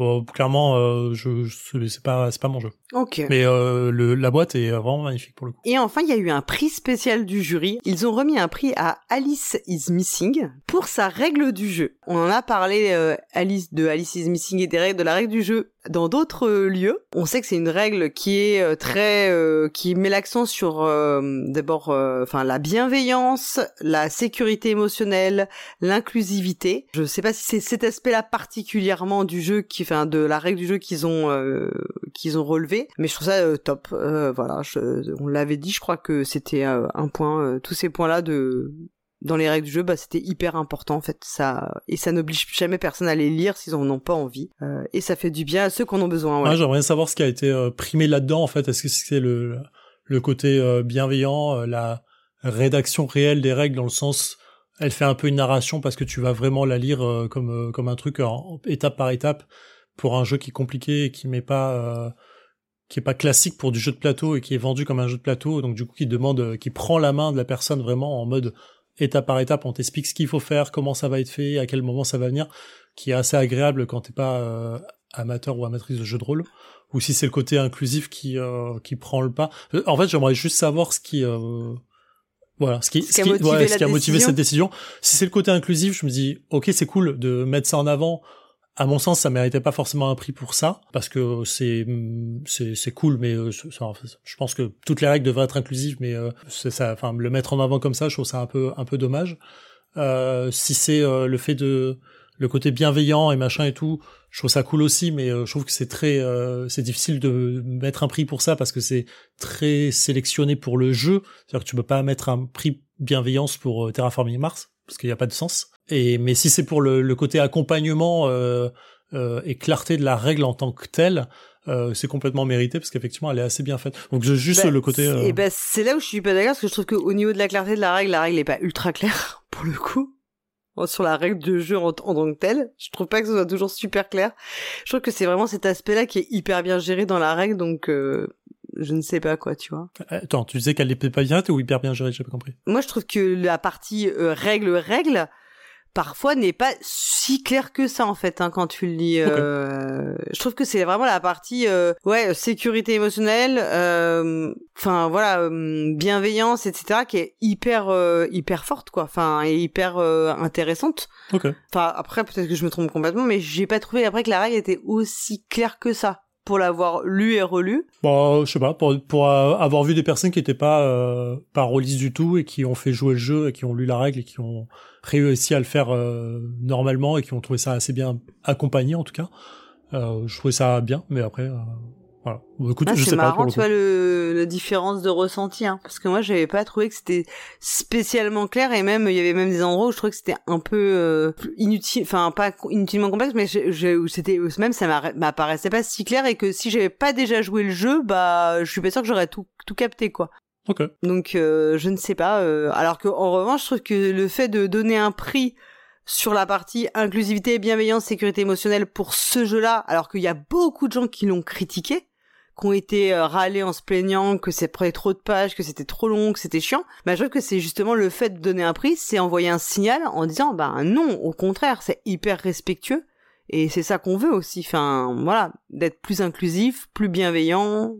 euh, clairement euh, je, je c'est pas c'est pas mon jeu Ok. mais euh, le, la boîte est vraiment magnifique pour le coup Et enfin, il y a eu un prix spécial du jury. Ils ont remis un prix à Alice is Missing pour sa règle du jeu. On en a parlé, euh, Alice, de Alice is Missing et des règles de la règle du jeu dans d'autres euh, lieux. On sait que c'est une règle qui est euh, très, euh, qui met l'accent sur euh, d'abord, euh, enfin la bienveillance, la sécurité émotionnelle, l'inclusivité. Je sais pas si c'est cet aspect-là particulièrement du jeu qui, enfin de la règle du jeu qu'ils ont, qu'ils ont relevé mais je trouve ça top. Voilà, je- on l'avait dit, je crois que c'était un point, tous ces points-là de dans les règles du jeu, bah c'était hyper important en fait. Ça et ça n'oblige jamais personne à les lire s'ils en ont pas envie. Euh, et ça fait du bien à ceux qui en ont besoin. Ouais. Ouais, j'aimerais savoir ce qui a été euh, primé là-dedans en fait. Est-ce que c'est le le côté euh, bienveillant, euh, la rédaction réelle des règles dans le sens, elle fait un peu une narration parce que tu vas vraiment la lire euh, comme euh, comme un truc en, étape par étape pour un jeu qui est compliqué et qui met pas qui est pas classique pour du jeu de plateau et qui est vendu comme un jeu de plateau. Donc du coup, qui demande, qui prend la main de la personne vraiment en mode étape par étape, on t'explique ce qu'il faut faire, comment ça va être fait, à quel moment ça va venir, qui est assez agréable quand t'es pas euh, amateur ou amatrice de jeu de rôle, ou si c'est le côté inclusif qui euh, qui prend le pas. Euh, En fait, j'aimerais juste savoir ce qui euh, voilà, ce qui, Ce qui a motivé ouais, ce qui a motivé cette décision. Si c'est le côté inclusif, je me dis, ok, c'est cool de mettre ça en avant. À mon sens, ça méritait pas forcément un prix pour ça, parce que c'est c'est cool, mais euh, je pense que toutes les règles devraient être inclusives, mais euh, c'est ça, enfin le mettre en avant comme ça, je trouve ça un peu un peu dommage. Euh, si c'est euh, le fait de le côté bienveillant et machin et tout, je trouve ça cool aussi, mais euh, je trouve que c'est très euh, c'est difficile de mettre un prix pour ça parce que c'est très sélectionné pour le jeu, c'est-à-dire que tu peux pas mettre un prix bienveillance pour Terraforming Mars parce qu'il n'y a pas de sens. Et mais si c'est pour le, le côté accompagnement euh, euh, et clarté de la règle en tant que telle, euh, c'est complètement mérité parce qu'effectivement elle est assez bien faite. Donc juste Bah, le côté. euh, Et ben c'est là où je suis pas d'accord parce que je trouve qu'au niveau de la clarté de la règle, la règle est pas ultra claire pour le coup. Sur la règle de jeu en, en tant que telle, je trouve pas que ce soit toujours super clair. Je trouve que c'est vraiment cet aspect-là qui est hyper bien géré dans la règle, donc euh, je ne sais pas quoi, tu vois. Attends, tu disais qu'elle est pas bien ou hyper bien gérée, j'ai pas compris. Moi, je trouve que la partie euh, règle-règle, parfois, n'est pas si claire que ça, en fait, hein, quand tu le lis. euh, Je trouve que c'est vraiment la partie, euh, ouais, sécurité émotionnelle, euh, enfin, voilà, euh, bienveillance, etc., qui est hyper, euh, hyper forte, quoi, enfin, et hyper euh, intéressante. Enfin, après, peut-être que je me trompe complètement, mais j'ai pas trouvé après que la règle était aussi claire que ça, pour l'avoir lu et relu. Bon, je sais pas, pour, pour euh, avoir vu des personnes qui étaient pas euh, pas du tout et qui ont fait jouer le jeu et qui ont lu la règle et qui ont réussi à le faire euh, normalement et qui ont trouvé ça assez bien accompagné en tout cas. Euh, je trouvais ça bien, mais après, euh, voilà. Bon, écoute, Ah, je c'est sais pas marrant, pour le tu vois, le, la différence de ressenti, hein, parce que moi, j'avais pas trouvé que c'était spécialement clair, et même, il y avait même des endroits où je trouvais que c'était un peu euh, inutile, enfin, pas inutilement complexe, mais je, je- c'était même, ça m'a- m'apparaissait pas si clair, et que si j'avais pas déjà joué le jeu, bah, je suis pas sûre que j'aurais tout, tout capté, quoi. Ok. Donc, euh, je ne sais pas. euh, alors que, en revanche, je trouve que le fait de donner un prix sur la partie inclusivité, bienveillance, sécurité émotionnelle pour ce jeu-là, alors qu'il y a beaucoup de gens qui l'ont critiqué, qui ont été euh, râlés en se plaignant que ça prenait trop de pages, que c'était trop long, que c'était chiant. Bah, je trouve que c'est justement le fait de donner un prix, c'est envoyer un signal en disant, bah non, au contraire, c'est hyper respectueux. Et c'est ça qu'on veut aussi. Enfin, voilà, d'être plus inclusif, plus bienveillant,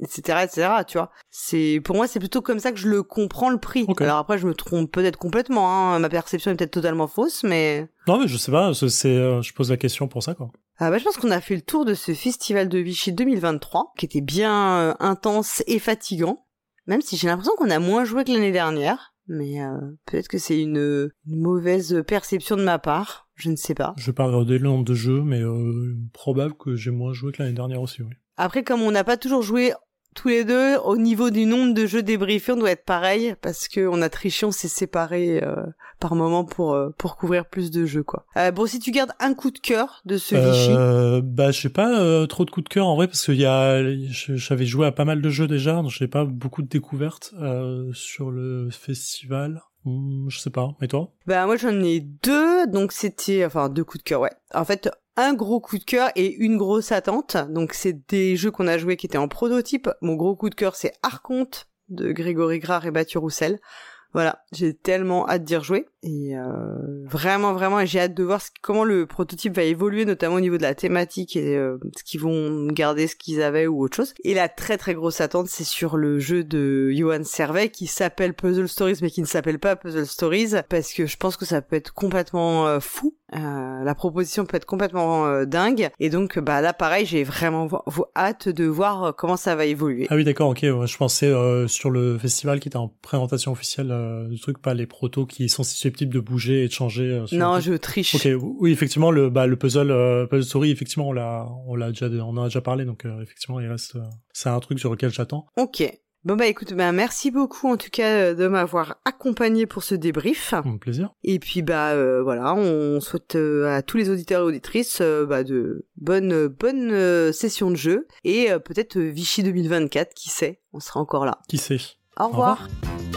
etc., etc., tu vois. C'est, pour moi, c'est plutôt comme ça que je le comprends le prix. Alors après, je me trompe peut-être complètement, hein. Ma perception est peut-être totalement fausse, mais, Non, mais je sais pas, c'est, c'est, euh, je pose la question pour ça, quoi. Ah bah, je pense qu'on a fait le tour de ce festival de Vichy 2023, qui était bien euh, intense et fatigant, même si j'ai l'impression qu'on a moins joué que l'année dernière. Mais euh, peut-être que c'est une, une mauvaise perception de ma part, je ne sais pas. Je vais pas regarder le nombre de jeux, mais euh, probable que j'ai moins joué que l'année dernière aussi, oui. Après, comme on n'a pas toujours joué tous les deux, au niveau du nombre de jeux débriefés, on doit être pareil, parce que on a triché, on s'est séparés euh, par moment pour euh, pour couvrir plus de jeux, quoi. Euh, bon, si tu gardes un coup de cœur de ce Vichy, bah, je sais pas euh, trop de coups de cœur en vrai parce qu'il y a, j'avais joué à pas mal de jeux déjà, donc j'ai pas beaucoup de découvertes euh, sur le festival. Je sais pas. Et toi? Bah moi j'en ai deux, donc c'était enfin deux coups de cœur, ouais. En fait, un gros coup de cœur et une grosse attente. Donc c'est des jeux qu'on a joués qui étaient en prototype. Mon gros coup de cœur c'est Arconte de Grégory Grard et Mathieu Roussel. Voilà, j'ai tellement hâte d'y rejouer et euh, vraiment vraiment j'ai hâte de voir comment le prototype va évoluer notamment au niveau de la thématique et euh, ce qu'ils vont garder ce qu'ils avaient ou autre chose. Et la très très grosse attente c'est sur le jeu de Johan Servet qui s'appelle Puzzle Stories mais qui ne s'appelle pas Puzzle Stories parce que je pense que ça peut être complètement euh, fou. Euh, la proposition peut être complètement euh, dingue et donc bah là pareil j'ai vraiment hâte de voir comment ça va évoluer. Ah oui d'accord ok je pensais sur le festival qui était en présentation officielle euh, du truc, pas les protos qui sont susceptibles de bouger et de changer. Euh, non, je triche. Ok, oui, effectivement, le, bah, le puzzle, euh, puzzle story, effectivement, on l'a, on l'a déjà, on en a déjà parlé, donc effectivement, il reste, c'est un truc sur lequel j'attends. Ok. Bon bah écoute, bah merci beaucoup en tout cas de m'avoir accompagné pour ce débrief. Mon plaisir. Et puis bah voilà, on souhaite à tous les auditeurs et auditrices bah, de bonnes bonnes sessions de jeu et peut-être Vichy 2024, qui sait, on sera encore là. Qui sait? Au revoir. Au revoir.